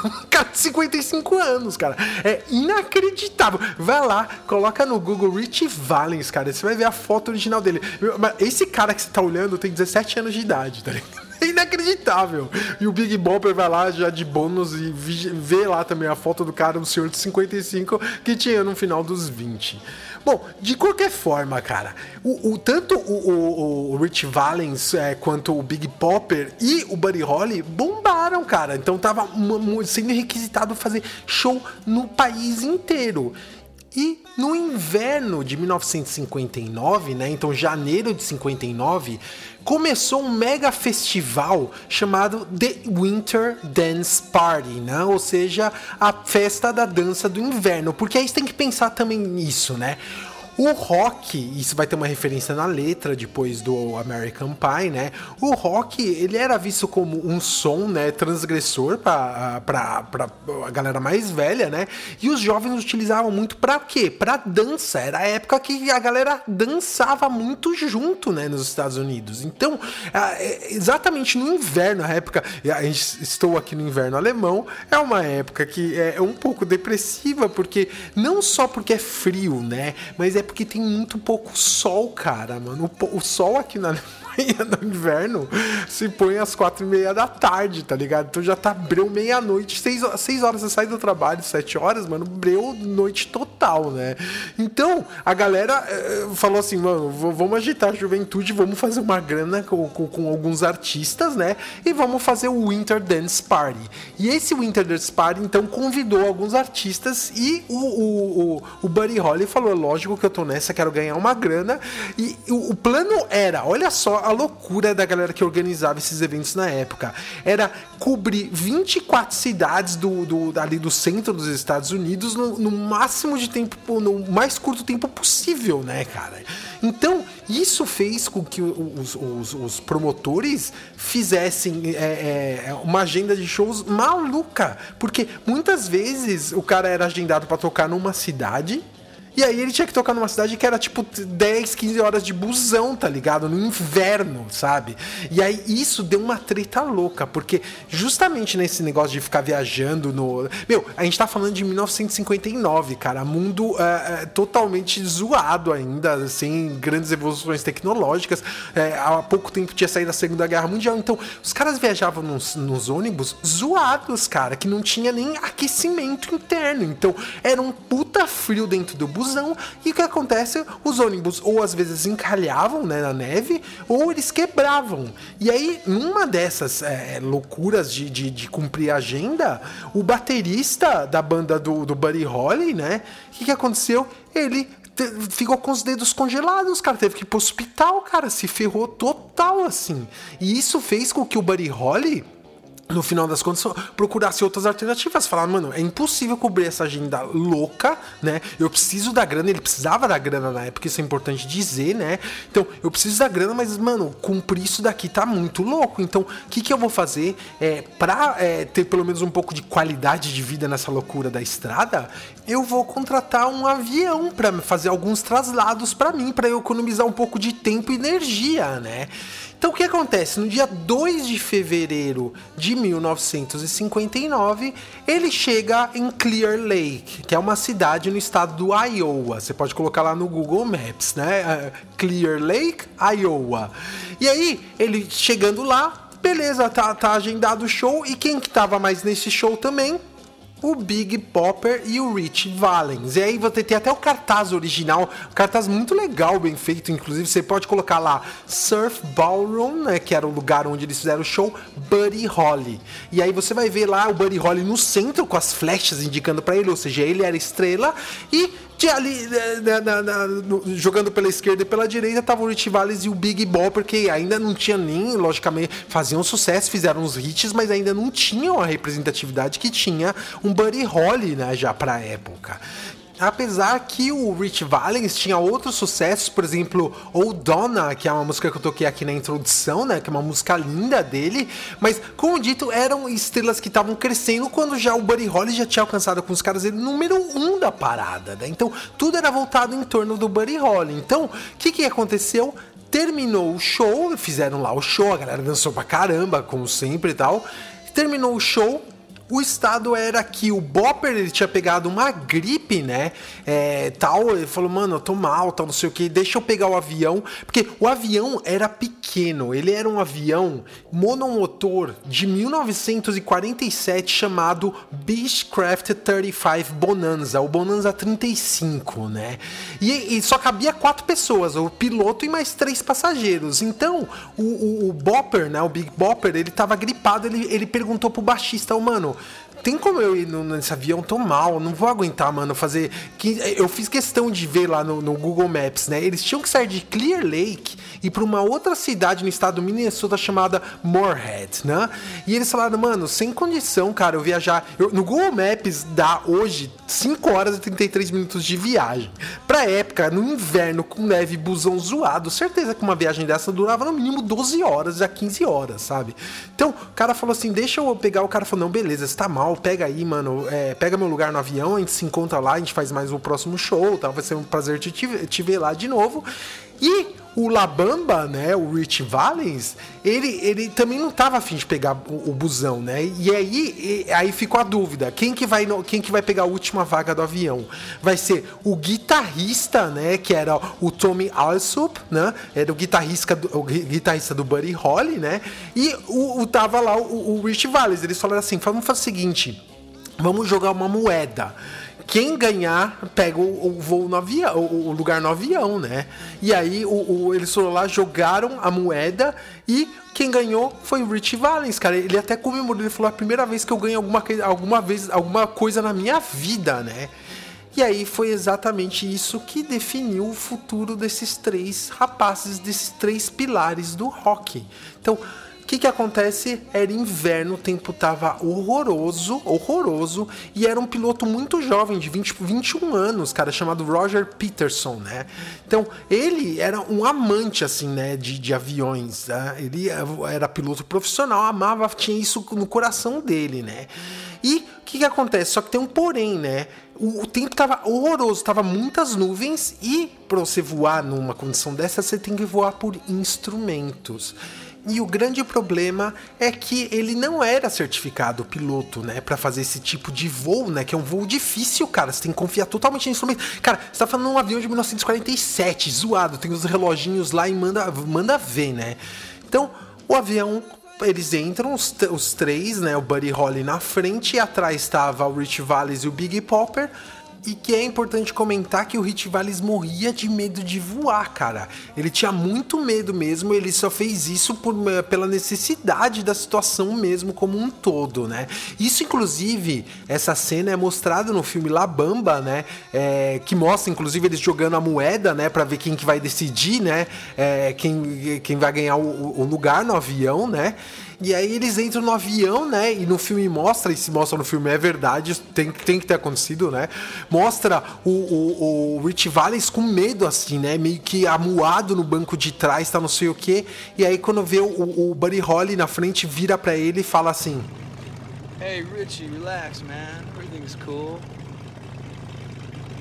de 55 anos, cara. É inacreditável. Vai lá, coloca no Google Rich Valens, cara. Você vai ver a foto original dele. Esse cara que você tá olhando tem 17 anos de idade, tá ligado? É inacreditável. E o Big Bopper vai lá já de bônus e vê lá também a foto do cara, um senhor de 55, que tinha no final dos 20. Bom, de qualquer forma, cara, o, o tanto o, o, o, Rich Valens é, quanto o Big Popper e o Buddy Holly bombaram, cara. Então tava sendo requisitado fazer show no país inteiro. E no inverno de 1959, né, então janeiro de 59, começou um mega festival chamado The Winter Dance Party, né? Ou seja, a festa da dança do inverno, porque aí você tem que pensar também nisso, né? O rock, isso vai ter uma referência na letra depois do American Pie, né? O rock, ele era visto como um som, né, transgressor para a galera mais velha, né? E os jovens utilizavam muito para quê? Para dança. Era a época que a galera dançava muito junto, né, nos Estados Unidos. Então, é, exatamente no inverno, a época, a gente, estou aqui no inverno alemão, é uma época que é um pouco depressiva, porque não só porque é frio, né, mas é porque tem muito pouco sol, cara, mano. O, o sol aqui na Alemanha no inverno se põe às quatro e meia da tarde, tá ligado? Então já tá breu meia-noite, seis, seis horas você sai do trabalho, sete horas, mano, breu noite total, né? Então a galera eh, falou assim, mano, vamos agitar a juventude, vamos fazer uma grana com, com, com, alguns artistas, né? E vamos fazer o Winter Dance Party. E esse Winter Dance Party, então, convidou alguns artistas e o, o, o, o Buddy Holly falou, lógico que eu tô nessa, quero ganhar uma grana. E o, o plano era, olha só a loucura da galera que organizava esses eventos na época. Era cobrir 24 cidades do, do, ali do centro dos Estados Unidos no, no máximo de tempo, no mais curto tempo possível, né, cara? Então, isso fez com que os, os, os promotores fizessem é, é, uma agenda de shows maluca. Porque muitas vezes o cara era agendado para tocar numa cidade e aí ele tinha que tocar numa cidade que era tipo 10, 15 horas de busão, tá ligado? No inverno, sabe? E aí isso deu uma treta louca, porque justamente nesse negócio de ficar viajando no. Meu, a gente tá falando de 1959, cara. Mundo é, é, totalmente zoado ainda, sem grandes evoluções tecnológicas. É, há pouco tempo tinha saído a Segunda Guerra Mundial. Então, os caras viajavam nos, nos ônibus zoados, cara, que não tinha nem aquecimento interno. Então, era um puta frio dentro do busão busão. E o que acontece? Os ônibus ou às vezes encalhavam né, na neve ou eles quebravam. E aí, numa dessas é, loucuras de, de, de, cumprir a agenda, o baterista da banda do, do Buddy Holly, né? O que, que aconteceu? Ele ficou com os dedos congelados, cara. Teve que ir pro hospital, cara. Se ferrou total, assim. E isso fez com que o Buddy Holly no final das contas, procurasse outras alternativas. Falar, mano, é impossível cobrir essa agenda louca, né? Eu preciso da grana, ele precisava da grana na época, isso é importante dizer, né? Então, eu preciso da grana, mas, mano, cumprir isso daqui tá muito louco. Então, o que, que eu vou fazer é, pra é, ter pelo menos um pouco de qualidade de vida nessa loucura da estrada? Eu vou contratar um avião para fazer alguns traslados para mim, para eu economizar um pouco de tempo e energia, né? Então o que acontece? No dia 2 de fevereiro de 1959, ele chega em Clear Lake, que é uma cidade no estado do Iowa. Você pode colocar lá no Google Maps, né? É, Clear Lake, Iowa. E aí, ele chegando lá, beleza, tá, tá agendado o show. E quem que tava mais nesse show também? O Big Popper e o Rich Valens. E aí você tem até o cartaz original, um cartaz muito legal, bem feito, inclusive você pode colocar lá Surf Ballroom, né, que era o lugar onde eles fizeram o show, Buddy Holly. E aí você vai ver lá o Buddy Holly no centro com as flechas indicando para ele, ou seja, ele era estrela e ali, né, na- na- no- jogando pela esquerda e pela direita, tava o Rich Valens e o Big Ball, porque ainda não tinha nem, logicamente, faziam sucesso, fizeram os hits, mas ainda não tinham a representatividade que tinha um Buddy Holly, né, já pra época. Apesar que o Rich Valens tinha outros sucessos, por exemplo, O Donna, que é uma música que eu toquei aqui na introdução, né? Que é uma música linda dele. Mas, como dito, eram estrelas que estavam crescendo quando já o Buddy Holly já tinha alcançado com os caras ele número um da parada, né? Então, tudo era voltado em torno do Buddy Holly. Então, o que que aconteceu? Terminou o show, fizeram lá o show, a galera dançou pra caramba, como sempre e tal. Terminou o show, o estado era que o Bopper ele tinha pegado uma gripe, né? É, tal, ele falou, mano, eu tô mal, tal, não sei o que, deixa eu pegar o avião. Porque o avião era pequeno, ele era um avião monomotor de 1947 chamado Beechcraft 35 Bonanza, o Bonanza 35, né? E, e só cabia quatro pessoas, o piloto e mais três passageiros. Então, o, o, o Bopper, né? O Big Bopper, ele tava gripado, ele, ele perguntou pro baixista, ô mano, So tem como eu ir nesse avião? Tô mal, não vou aguentar, mano, fazer. Eu fiz questão de ver lá no, no Google Maps, né? Eles tinham que sair de Clear Lake e para uma outra cidade no estado do Minnesota chamada Moorhead, né? E eles falaram, mano, sem condição, cara, eu viajar. eu- no Google Maps dá hoje 5 horas e 33 minutos de viagem. Pra época, no inverno, com neve, busão zoado, certeza que uma viagem dessa durava no mínimo 12 horas a 15 horas, sabe? Então, o cara falou assim: deixa eu pegar. O cara falou: não, beleza, você tá mal, pega aí, mano, é, pega meu lugar no avião, a gente se encontra lá, a gente faz mais o próximo show, tá? Vai ser um prazer te, te ver lá de novo. E o Labamba, né, o Rich Valens, ele, ele também não tava afim de pegar o, o busão, né? E aí, e- aí ficou a dúvida, quem que, vai, quem que vai pegar a última vaga do avião? Vai ser o guitarrista, né, que era o Tommy Alsop, né? Era o guitarrista do, o gui- guitarrista do Buddy Holly, né? E o, o tava lá o, o Rich Valens, eles falaram assim, vamos fazer o seguinte, vamos jogar uma moeda. Quem ganhar pega o, o voo no avião, o, o lugar no avião, né? E aí o, eles foram lá, jogaram a moeda e quem ganhou foi o Rich Valens, cara. Ele até comemorou, ele falou: "É a primeira vez que eu ganho alguma, alguma vez alguma coisa na minha vida, né? E aí foi exatamente isso que definiu o futuro desses três rapazes, desses três pilares do rock. Então, o que que acontece? Era inverno, o tempo tava horroroso, horroroso, e era um piloto muito jovem, de 20, 21 anos, cara, chamado Roger Peterson, né? Então, ele era um amante, assim, né, de, de aviões, né? Ele era piloto profissional, amava, tinha isso no coração dele, né? E o que, que acontece? Só que tem um porém, né? O, o tempo tava horroroso, tava muitas nuvens e para você voar numa condição dessa, você tem que voar por instrumentos. E o grande problema é que ele não era certificado piloto, né, Pra fazer esse tipo de voo, né, que é um voo difícil, cara. Você tem que confiar totalmente no instrumento. Cara, você tá falando de um avião de 1947, zoado, tem os reloginhos lá e manda manda ver, né? Então, o avião eles entram, os, os três, né? O Buddy Holly na frente e atrás estava o Rich Valens e o Big Popper. E que é importante comentar que o Rich Valens morria de medo de voar, cara. Ele tinha muito medo mesmo, ele só fez isso por, eh, pela necessidade da situação mesmo como um todo, né? Isso, inclusive, essa cena é mostrada no filme La Bamba, né? É, que mostra, inclusive, eles jogando a moeda, né? Pra ver quem que vai decidir, né? É, quem, quem vai ganhar o, o lugar no avião, né? E aí eles entram no avião, né? E no filme mostra, e se mostra no filme é verdade, tem, tem que ter acontecido, né? Mostra o, o, o Rich Valens com medo, assim, né? Meio que amuado no banco de trás, tá não sei o quê. E aí quando vê o, o Buddy Holly na frente, vira pra ele e fala assim: Hey, Richie, relax, man. Everything's cool.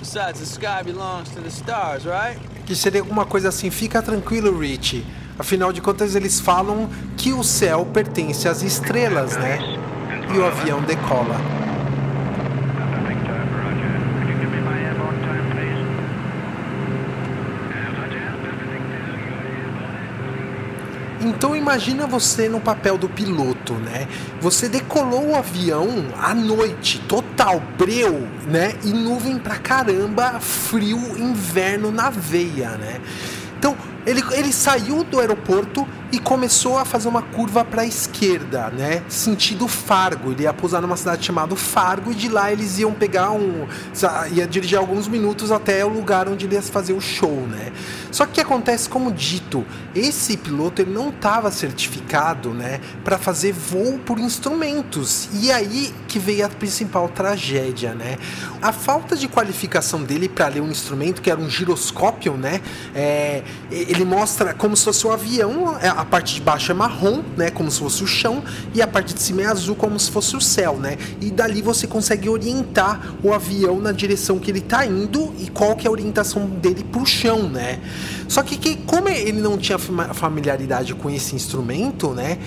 Besides, the sky belongs to the stars, right? que seria alguma coisa assim, fica tranquilo, Rich. Afinal de contas, eles falam que o céu pertence às estrelas, né? E o avião decola. Então imagina você no papel do piloto, né? Você decolou o avião à noite, total, breu, né? E nuvem pra caramba, frio, inverno na veia, né? Então ele, ele saiu do aeroporto e começou a fazer uma curva para a esquerda, né? Sentido Fargo. Ele ia pousar numa cidade chamada Fargo e de lá eles iam pegar um. ia dirigir alguns minutos até o lugar onde ele ia fazer o show, né? Só que o que acontece, como dito, esse piloto ele não estava certificado, né? Para fazer voo por instrumentos. E aí que veio a principal tragédia, né? A falta de qualificação dele para ler um instrumento que era um giroscópio, né? É, ele mostra como se fosse um avião, a parte de baixo é marrom, né, como se fosse o chão, e a parte de cima é azul, como se fosse o céu, né? E dali você consegue orientar o avião na direção que ele está indo e qual que é a orientação dele pro chão, né? Só que, que como ele não tinha familiaridade com esse instrumento, né?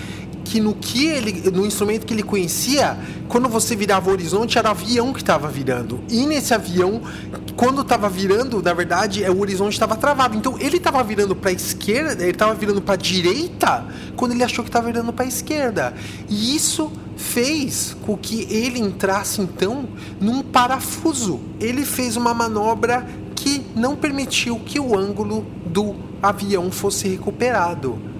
Que no que ele no instrumento que ele conhecia, quando você virava o horizonte era o avião que estava virando. E nesse avião, quando estava virando, na verdade, é o horizonte estava travado. Então ele estava virando para a esquerda, ele estava virando para a direita, quando ele achou que estava virando para a esquerda. E isso fez com que ele entrasse então num parafuso. Ele fez uma manobra que não permitiu que o ângulo do avião fosse recuperado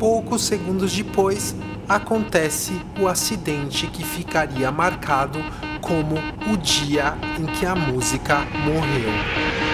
poucos segundos depois acontece o acidente que ficaria marcado como o dia em que a música morreu.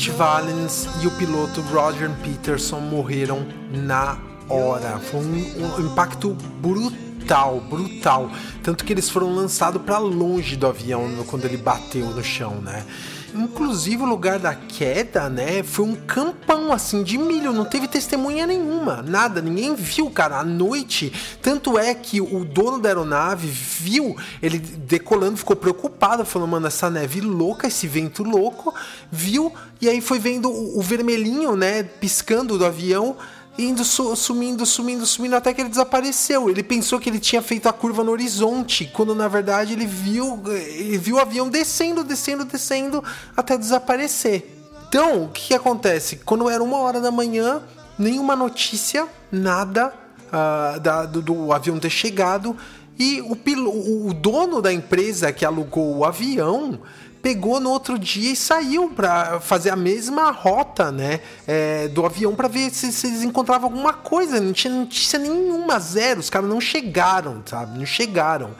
Rich Valens e o piloto Roger Peterson morreram na hora. Foi um, um impacto brutal, brutal. Tanto que eles foram lançados para longe do avião quando ele bateu no chão, né? Inclusive o lugar da queda, né, foi um campão assim de milho, não teve testemunha nenhuma, nada, ninguém viu, cara, à noite. Tanto é que o dono da aeronave viu ele decolando, ficou preocupado, falou: "Mano, essa neve louca, esse vento louco". Viu e aí foi vendo o, o vermelhinho, né, piscando do avião indo su- sumindo, sumindo, sumindo até que ele desapareceu. Ele pensou que ele tinha feito a curva no horizonte, quando na verdade ele viu, ele viu o avião descendo, descendo, descendo até desaparecer. Então, o que, acontece? Quando era uma hora da manhã, nenhuma notícia, nada ah, da- do, do avião ter chegado e o, pilo- o dono da empresa que alugou o avião pegou no outro dia e saiu para fazer a mesma rota, né, é, do avião para ver se, se eles encontravam alguma coisa. Não tinha notícia nenhuma, zero. Os caras não chegaram, sabe? Não chegaram.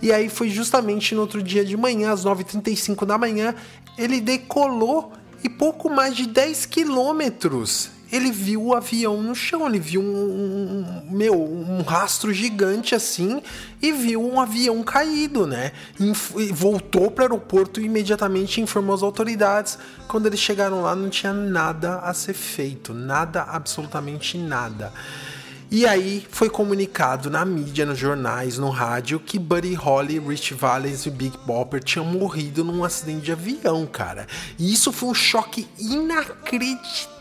E aí foi justamente no outro dia de manhã, às 9h35 da manhã, ele decolou e pouco mais de 10 quilômetros ele viu o avião no chão, ele viu um, um- meu, um rastro gigante assim e viu um avião caído, né? Inf- voltou para o aeroporto e imediatamente informou as autoridades. Quando eles chegaram lá, não tinha nada a ser feito, nada, absolutamente nada. E aí foi comunicado na mídia, nos jornais, no rádio, que Buddy Holly, Rich Valens e Big Bopper tinham morrido num acidente de avião, cara. E isso foi um choque inacreditável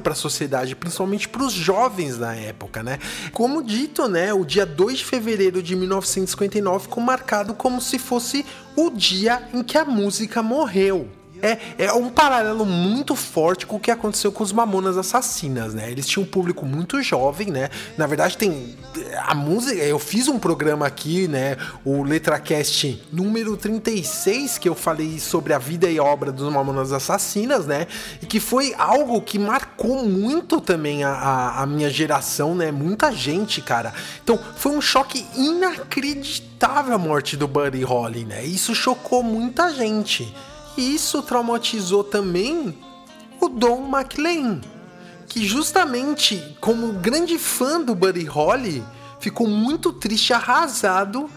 para a sociedade, principalmente para os jovens na época, né? Como dito, né, o dia 2 de fevereiro de 1959 ficou marcado como se fosse o dia em que a música morreu. É, é um paralelo muito forte com o que aconteceu com os Mamonas Assassinas, né? Eles tinham um público muito jovem, né? Na verdade, tem a música. Eu fiz um programa aqui, né? O LetraCast número 36, que eu falei sobre a vida e obra dos Mamonas Assassinas, né? E que foi algo que marcou muito também a, a, a minha geração, né? Muita gente, cara. Então, foi um choque inacreditável a morte do Buddy Holly, né? Isso chocou muita gente. E isso traumatizou também o Don McLean. que justamente como grande fã do Buddy Holly, ficou muito triste, arrasado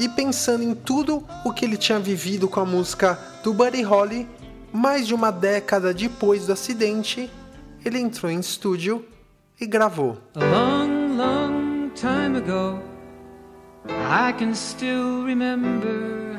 e pensando em tudo o que ele tinha vivido com a música do Buddy Holly, mais de uma década depois do acidente, ele entrou em estúdio e gravou. A long, long time ago, I can still remember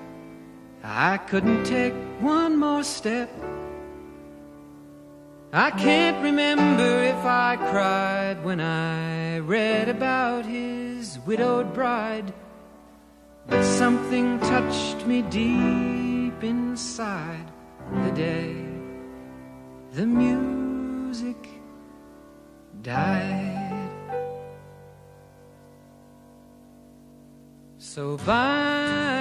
I couldn't take one more step. I can't remember if I cried when I read about his widowed bride. But something touched me deep inside the day the music died. So bye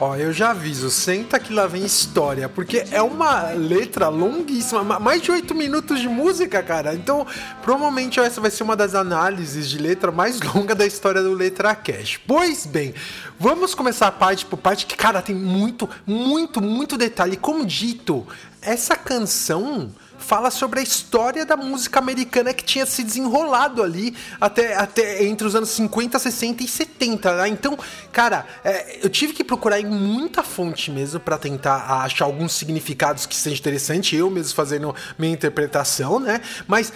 Ó, eu já aviso, senta que lá vem história, porque é uma letra longuíssima, ma- mais de oito minutos de música, cara. Então, provavelmente essa vai ser uma das análises de letra mais longa da história do Letra Cash. Pois bem, vamos começar parte por parte que, cara, tem muito, muito, muito detalhe. Como dito, essa canção fala sobre a história da música americana que tinha se desenrolado ali até, até entre os anos 50, 60 e 70. Né? Então, cara, é, eu tive que procurar em muita fonte mesmo para tentar achar alguns significados que sejam interessantes, eu mesmo fazendo minha interpretação, né? Mas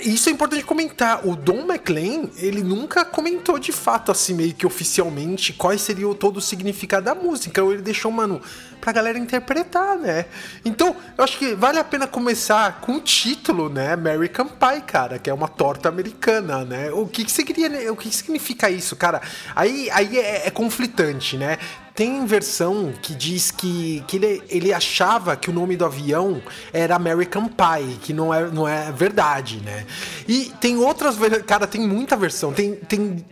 isso é importante comentar. O Don McLean, ele nunca comentou de fato, assim, meio que oficialmente, qual seria o todo o significado da música. Então ele deixou, mano, pra galera interpretar, né? Então, eu acho que vale a pena começar com o título, né? American Pie, cara, que é uma torta americana, né? O que, que, significa, o que, que significa isso, cara? Aí, aí é, é conflitante, né? Tem versão que diz que, que ele, ele achava que o nome do avião era American Pie, que não é, não é verdade, né? E tem outras cara, tem muita versão. Tem, tem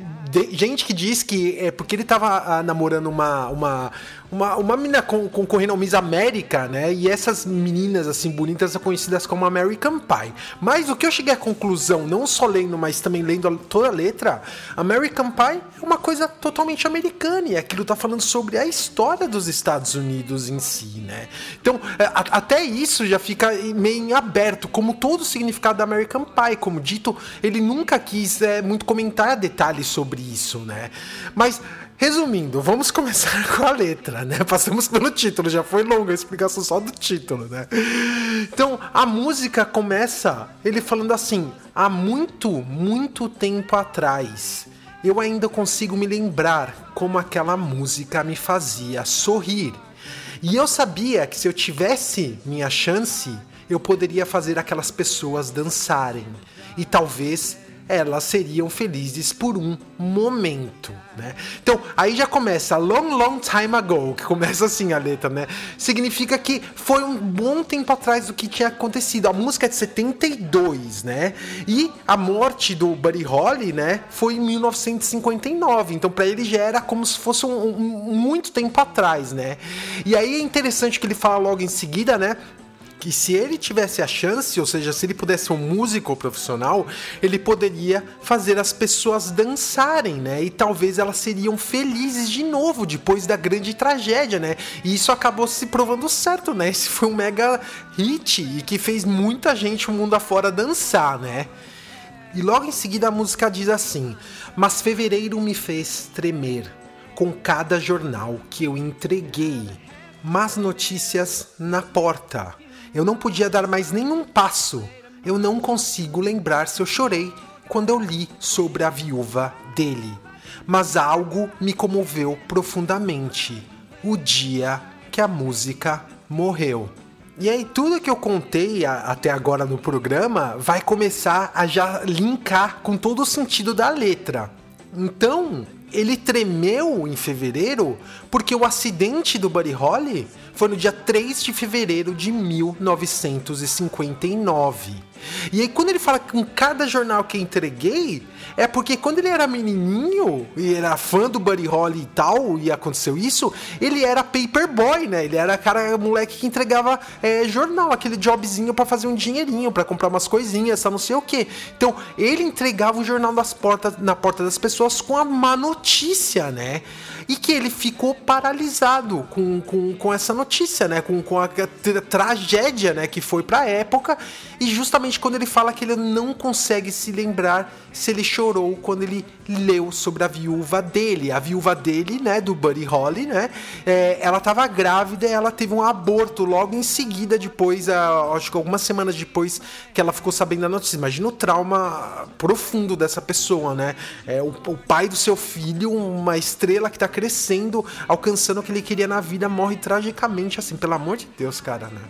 gente que diz que é porque ele tava ah, namorando uma, uma, uma, uma menina con- concorrendo ao Miss América, né? E essas meninas, assim, bonitas são conhecidas como American Pie. Mas o que eu cheguei à conclusão, não só lendo, mas também lendo toda a letra, American Pie é uma coisa totalmente americana. E aquilo tá falando sobre a história dos Estados Unidos em si, né? Então, é, a- até isso já fica meio em aberto, como todo o significado da American Pie. Como dito, ele nunca quis é, muito comentar detalhes sobre isso, né? Mas. Resumindo, vamos começar com a letra, né? Passamos pelo título, já foi longa a explicação só do título, né? Então, a música começa ele falando assim: há muito, muito tempo atrás, eu ainda consigo me lembrar como aquela música me fazia sorrir. E eu sabia que se eu tivesse minha chance, eu poderia fazer aquelas pessoas dançarem. E talvez elas seriam felizes por um momento, né? Então, aí já começa long, long time ago, que começa assim a letra, né? Significa que foi um bom tempo atrás do que tinha acontecido. A música é de 72, né? E a morte do Buddy Holly, né, foi em 1959. Então, para ele já era como se fosse um, um- muito tempo atrás, né? E aí é interessante que ele fala logo em seguida, né? Que se ele tivesse a chance, ou seja, se ele pudesse ser um músico profissional, ele poderia fazer as pessoas dançarem, né? E talvez elas seriam felizes de novo depois da grande tragédia, né? E isso acabou se provando certo, né? Esse foi um mega hit e que fez muita gente o mundo afora dançar, né? E logo em seguida a música diz assim: Mas fevereiro me fez tremer com cada jornal que eu entreguei. Más notícias na porta. Eu não podia dar mais nenhum passo. Eu não consigo lembrar se eu chorei quando eu li sobre a viúva dele. Mas algo me comoveu profundamente. O dia que a música morreu. E aí, tudo que eu contei a- até agora no programa vai começar a já linkar com todo o sentido da letra. Então, ele tremeu em fevereiro porque o acidente do Buddy Holly foi no dia 3 de fevereiro de 1959. E aí, quando ele fala com cada jornal que entreguei, é porque quando ele era menininho e era fã do Buddy Holly e tal, e aconteceu isso, ele era paperboy, né? Ele era cara, moleque que entregava é, jornal, aquele jobzinho pra fazer um dinheirinho, pra comprar umas coisinhas, só não sei o que. Então, ele entregava o jornal das portas, na porta das pessoas com a má notícia, né? E que ele ficou paralisado com, com, com essa notícia, né? Com, com a tra- tragédia, né? Que foi pra época. E justamente quando ele fala que ele não consegue se lembrar se ele chorou quando ele leu sobre a viúva dele. A viúva dele, né? Do Buddy Holly, né? é, ela tava grávida ela teve um aborto logo em seguida, depois, a- acho que algumas semanas depois que ela ficou sabendo da notícia. Imagina o trauma profundo dessa pessoa, né? É, o, o pai do seu filho, uma estrela que tá crescendo, alcançando o que ele queria na vida, morre tragicamente, assim, pelo amor de Deus, cara, né?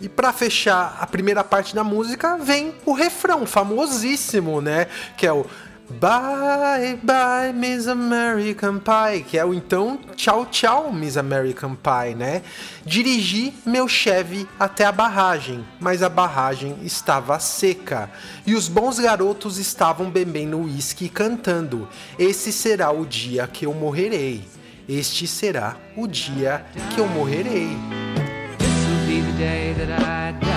E pra fechar a primeira parte da música, vem o refrão famosíssimo, né? Que é o Bye bye Miss American Pie, que é o então tchau tchau Miss American Pie, né? Dirigi meu Chevy até a barragem, mas a barragem estava seca e os bons garotos estavam bebendo uísque e cantando. Esse será o dia que eu morrerei. Este será o dia que eu morrerei. This will be the day that I die.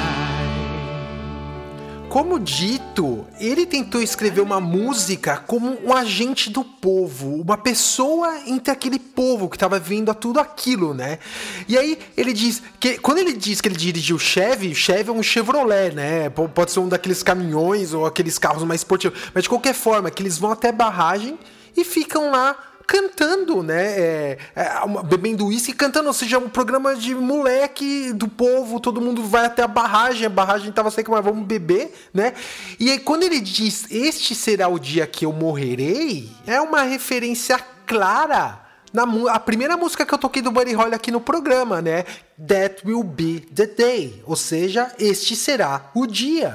Como dito, ele tentou escrever uma música como um agente do povo, uma pessoa entre aquele povo que estava vendo a tudo aquilo, né? E aí ele diz que quando ele diz que ele dirigiu o Chevy, o Chevy é um Chevrolet, né? Pode ser um daqueles caminhões ou aqueles carros mais esportivos, mas de qualquer forma, que eles vão até barragem e ficam lá cantando, né? É, é, bebendo uísque e cantando, ou seja, um programa de moleque do povo, todo mundo vai até a barragem, a barragem tava seca, mas vamos beber, né? E aí quando ele diz, este será o dia que eu morrerei, é uma referência clara na a primeira música que eu toquei do Buddy Holly aqui no programa, né? That will be the day, ou seja, este será o dia.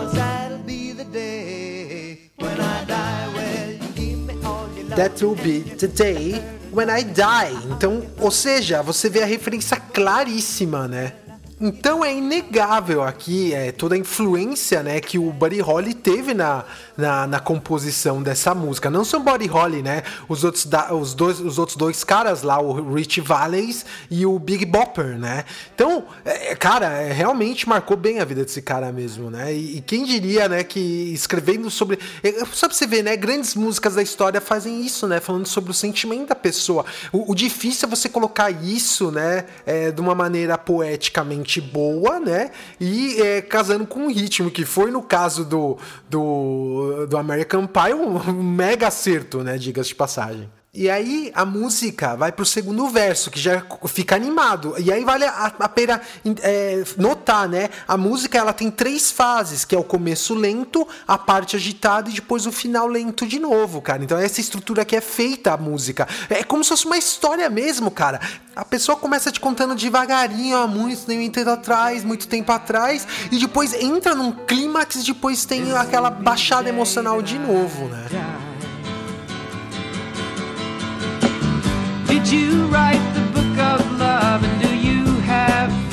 That will be the day when I die. Então, ou seja, você vê a referência claríssima, né? Então é inegável aqui é, toda a influência né, que o Buddy Holly teve na, na, na composição dessa música. Não só o Buddy Holly, né? Os outros, da- os, dois, os outros dois caras lá, o Rich Valens e o Big Bopper, né? Então, é, cara, é, realmente marcou bem a vida desse cara mesmo, né? E, e quem diria, né, que escrevendo sobre. é, Só pra você ver, né? Grandes músicas da história fazem isso, né? Falando sobre o sentimento da pessoa. O, o difícil é você colocar isso, né? é, de uma maneira poeticamente boa, né? E é, casando com um ritmo, que foi no caso do, do, do American Pie um mega acerto, né? Diga-se de passagem. E aí a música vai pro segundo verso, que já fica animado. E aí vale a, a pena é, notar, né? A música ela tem três fases, que é o começo lento, a parte agitada e depois o final lento de novo, cara. Então essa estrutura que é feita a música. É como se fosse uma história mesmo, cara. A pessoa começa te contando devagarinho, há muito tempo atrás, muito tempo atrás, e depois entra num clímax e depois tem aquela baixada emocional de novo, né? Did you write the book of love? And do you have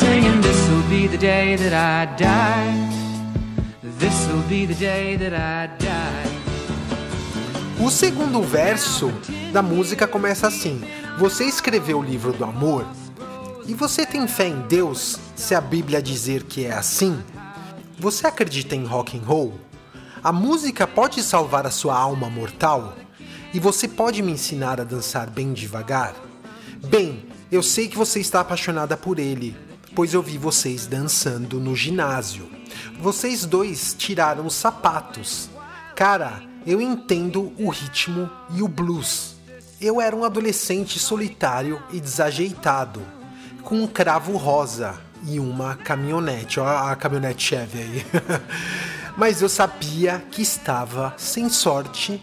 singing, be the day that I die. Be the day that I die. O segundo verso da música começa assim: Você escreveu o livro do amor? E você tem fé em Deus se a Bíblia dizer que é assim? Você acredita em rock and roll? A música pode salvar a sua alma mortal? E você pode me ensinar a dançar bem devagar? Bem, eu sei que você está apaixonada por ele, pois eu vi vocês dançando no ginásio. Vocês dois tiraram os sapatos. Cara, eu entendo o ritmo e o blues. Eu era um adolescente solitário e desajeitado, com um cravo rosa e uma caminhonete. Ó, a caminhonete Chevy aí. Mas eu sabia que estava sem sorte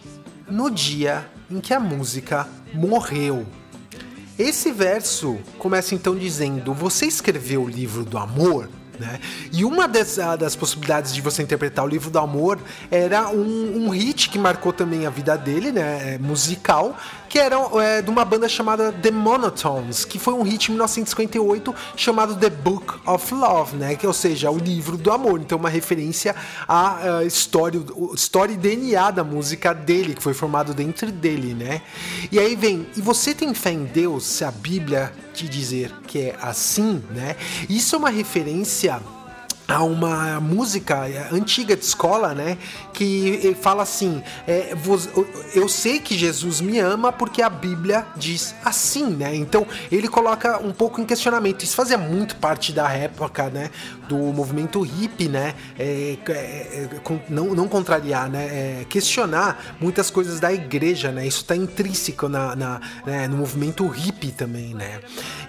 no dia em que a música morreu. Esse verso começa então dizendo: Você escreveu o livro do amor? Né? E uma das, ah, das, possibilidades de você interpretar o livro do amor era um, um hit que marcou também a vida dele, né? É, musical, que era é, de uma banda chamada The Monotones, que foi um hit em 1958 chamado The Book of Love, né? Que, ou seja, o livro do amor. Então, uma referência à, à história, história e DNA da música dele, que foi formado dentro dele, né? E aí vem, e você tem fé em Deus se a Bíblia te dizer que é assim, né? Isso é uma referência a uma música antiga de escola, né? Que fala assim: é, eu sei que Jesus me ama porque a Bíblia diz assim, né? Então ele coloca um pouco em questionamento. Isso fazia muito parte da época, né? Do movimento hippie, né? É, é, é não, não contrariar, né? É, questionar muitas coisas da igreja, né? Isso está intrínseco na, na né? no movimento hippie também, né?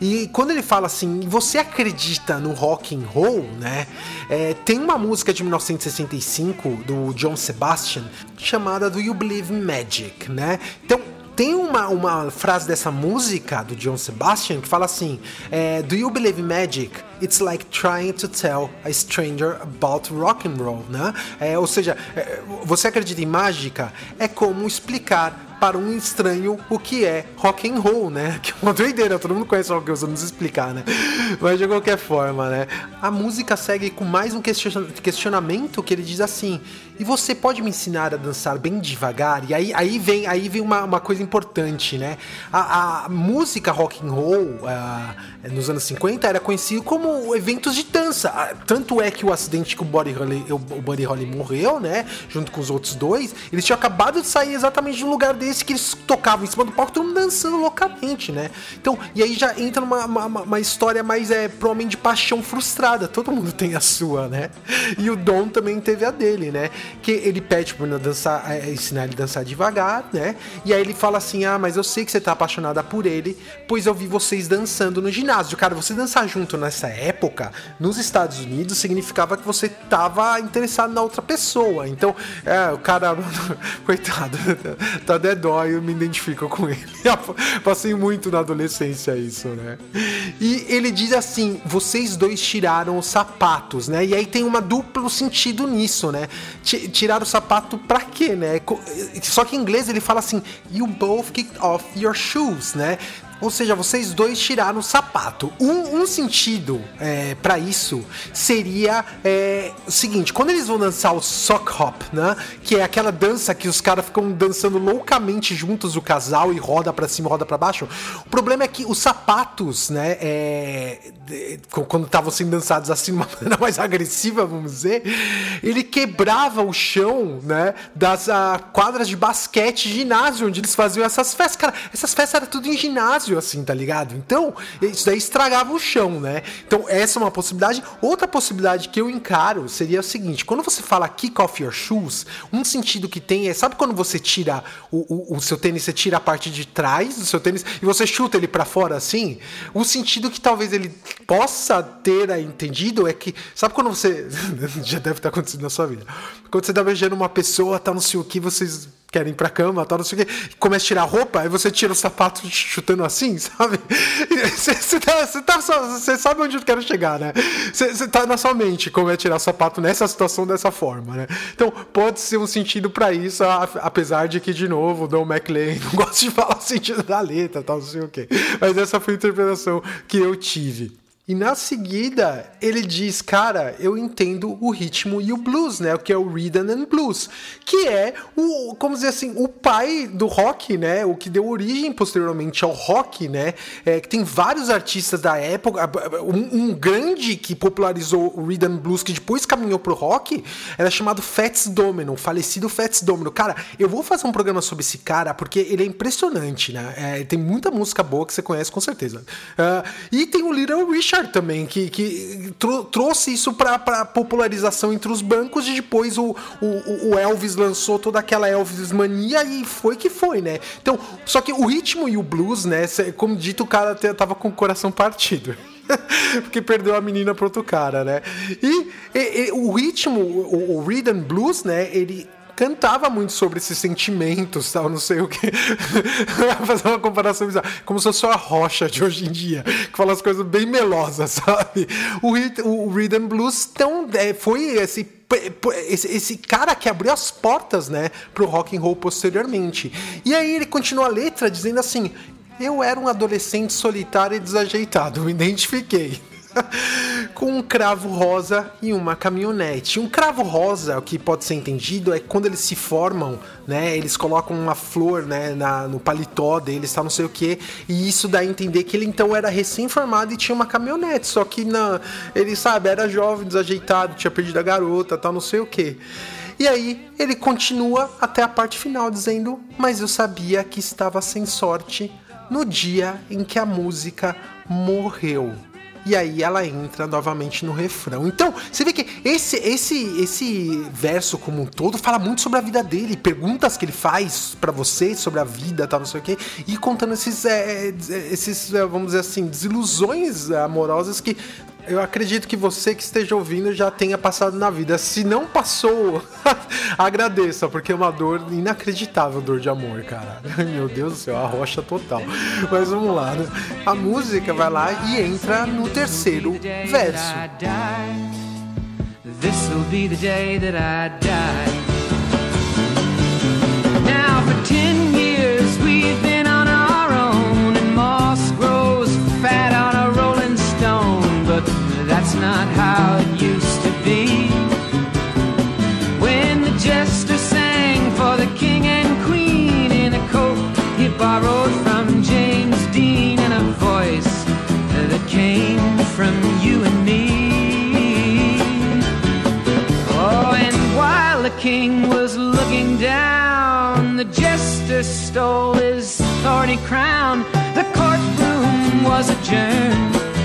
E quando ele fala assim, você acredita no rock and roll, né? É, tem uma música de 1965 do John Sebastian chamada Do You Believe in Magic, né? Então tem uma, uma frase dessa música do John Sebastian que fala assim: é, Do you believe in magic? It's like trying to tell a stranger about rock and roll, né? É, ou seja, é, você acredita em mágica? É como explicar para um estranho o que é rock and roll, né? Que é uma doideira, todo mundo conhece rock and roll, vamos explicar, né? Mas de qualquer forma, né? A música segue com mais um questionamento que ele diz assim: e você pode me ensinar a dançar bem devagar? E aí, aí vem, aí vem uma, uma coisa importante, né? A, a música rock and roll uh, nos anos 50 era conhecido como eventos de dança. Ah, tanto é que o acidente que o Buddy Holly, o Buddy Holly morreu, né? Junto com os outros dois, eles tinham acabado de sair exatamente de um lugar desse que eles tocavam em cima do palco, todo mundo dançando loucamente, né? Então, e aí já entra numa uma, uma história mais é, provavelmente de paixão frustrada. Todo mundo tem a sua, né? E o Dom também teve a dele, né? Que ele pede pra dançar, é, ensinar ele a dançar devagar, né? E aí ele fala assim: Ah, mas eu sei que você tá apaixonada por ele, pois eu vi vocês dançando no ginásio. Cara, você dançar junto nessa época, nos Estados Unidos, significava que você tava interessado na outra pessoa. Então, é, o cara, coitado, tá até dó, eu me identifico com ele. Passei muito na adolescência isso, né? E ele diz assim: vocês dois tiraram os sapatos, né? E aí tem uma duplo sentido nisso, né? Tirar o sapato pra quê, né? Só que em inglês ele fala assim: you both kicked off your shoes, né? Ou seja, vocês dois tiraram o sapato. Um, um sentido é, para isso seria é, o seguinte: quando eles vão dançar o sock hop, né? Que é aquela dança que os caras ficam dançando loucamente juntos, o casal, e roda para cima, roda para baixo. O problema é que os sapatos, né? É, quando estavam sendo dançados assim, de uma maneira mais agressiva, vamos dizer, ele quebrava o chão, né? Das uh, quadras de basquete, ginásio, onde eles faziam essas festas. Cara, essas festas eram tudo em ginásio fácil assim, tá ligado? Então, isso daí estragava o chão, né? Então, essa é uma possibilidade. Outra possibilidade que eu encaro seria o seguinte: quando você fala kick off your shoes, um sentido que tem é, sabe quando você tira o, o, o seu tênis, você tira a parte de trás do seu tênis e você chuta ele para fora assim? O sentido que talvez ele possa ter entendido é que, sabe quando você. já deve estar acontecendo na sua vida. Quando você tá beijando uma pessoa, tá no sei o que, vocês querem ir pra cama, tal, não sei o quê, começa a tirar a roupa, aí você tira o sapato chutando assim, sabe? Você, tá, tá sabe onde eu quero chegar, né? Você tá na sua mente como é tirar o sapato nessa situação dessa forma, né? Então pode ser um sentido para isso, apesar de que, de novo, o Don McLean não gosta de falar o sentido da letra, tal, não sei o quê. Mas essa foi a interpretação que eu tive. E na seguida, ele diz, cara, eu entendo o ritmo e o blues, né? O que é o rhythm and blues, que é o, como dizer assim, o pai do rock, né? O que deu origem posteriormente ao rock, né? É, que tem vários artistas da época, um, um grande que popularizou o rhythm blues, que depois caminhou pro rock, era chamado Fats Domino, o falecido Fats Domino. Cara, eu vou fazer um programa sobre esse cara, porque ele é impressionante, né? É, tem muita música boa que você conhece com certeza. Uh, e tem o Little Richard também, que, que trou trouxe isso para popularização entre os bancos e depois o, o, o, Elvis lançou toda aquela Elvis mania e foi que foi, né? Então, só que o ritmo e o blues, né? Como dito, o cara tava com o coração partido. porque perdeu a menina para outro cara, né? E, e, e o ritmo, o, o rhythm blues, né? Ele cantava muito sobre esses sentimentos, tal, não sei o que. fazer uma comparação bizarra. Como se fosse a rocha de hoje em dia, que fala as coisas bem melosas, sabe? O, o Rhythm Blues tão, é, foi esse esse, esse, cara que abriu as portas, né, pro rock and roll posteriormente. E aí ele continua a letra dizendo assim: "Eu era um adolescente solitário e desajeitado, me identifiquei". Com um cravo rosa e uma caminhonete. Um cravo rosa, o que pode ser entendido, é quando eles se formam, né? Eles colocam uma flor, né, na, no paletó deles, tá, não sei o que, e isso dá a entender que ele então era recém-formado e tinha uma caminhonete, só que na, ele sabe, era jovem, desajeitado, tinha perdido a garota, tal, não sei o que. E aí ele continua até a parte final dizendo: Mas eu sabia que estava sem sorte no dia em que a música morreu e aí ela entra novamente no refrão. Então, você vê que esse esse esse verso como um todo fala muito sobre a vida dele, perguntas que ele faz para você sobre a vida, tal, não sei o quê, e contando esses é, esses, é, vamos dizer assim, desilusões amorosas que eu acredito que você que esteja ouvindo já tenha passado na vida. Se não passou, agradeça, porque é uma dor inacreditável, dor de amor, cara. Meu Deus do céu, a rocha total. Mas vamos lá, né? A música vai lá e entra no terceiro verso. This will be the day that I die. Now for not how it used to be. When the jester sang for the king and queen in a coat he borrowed from James Dean and a voice that came from you and me. Oh, and while the king was looking down, the jester stole his thorny crown. The courtroom was adjourned.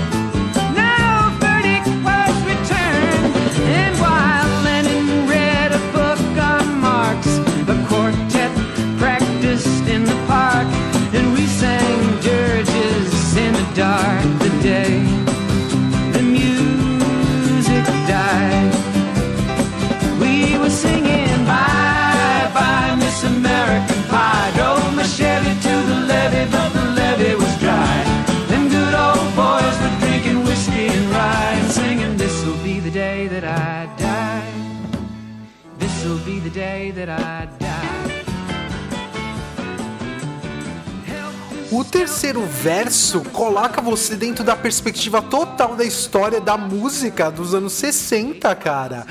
Verso coloca você dentro da perspectiva total da história da música dos anos 60, cara.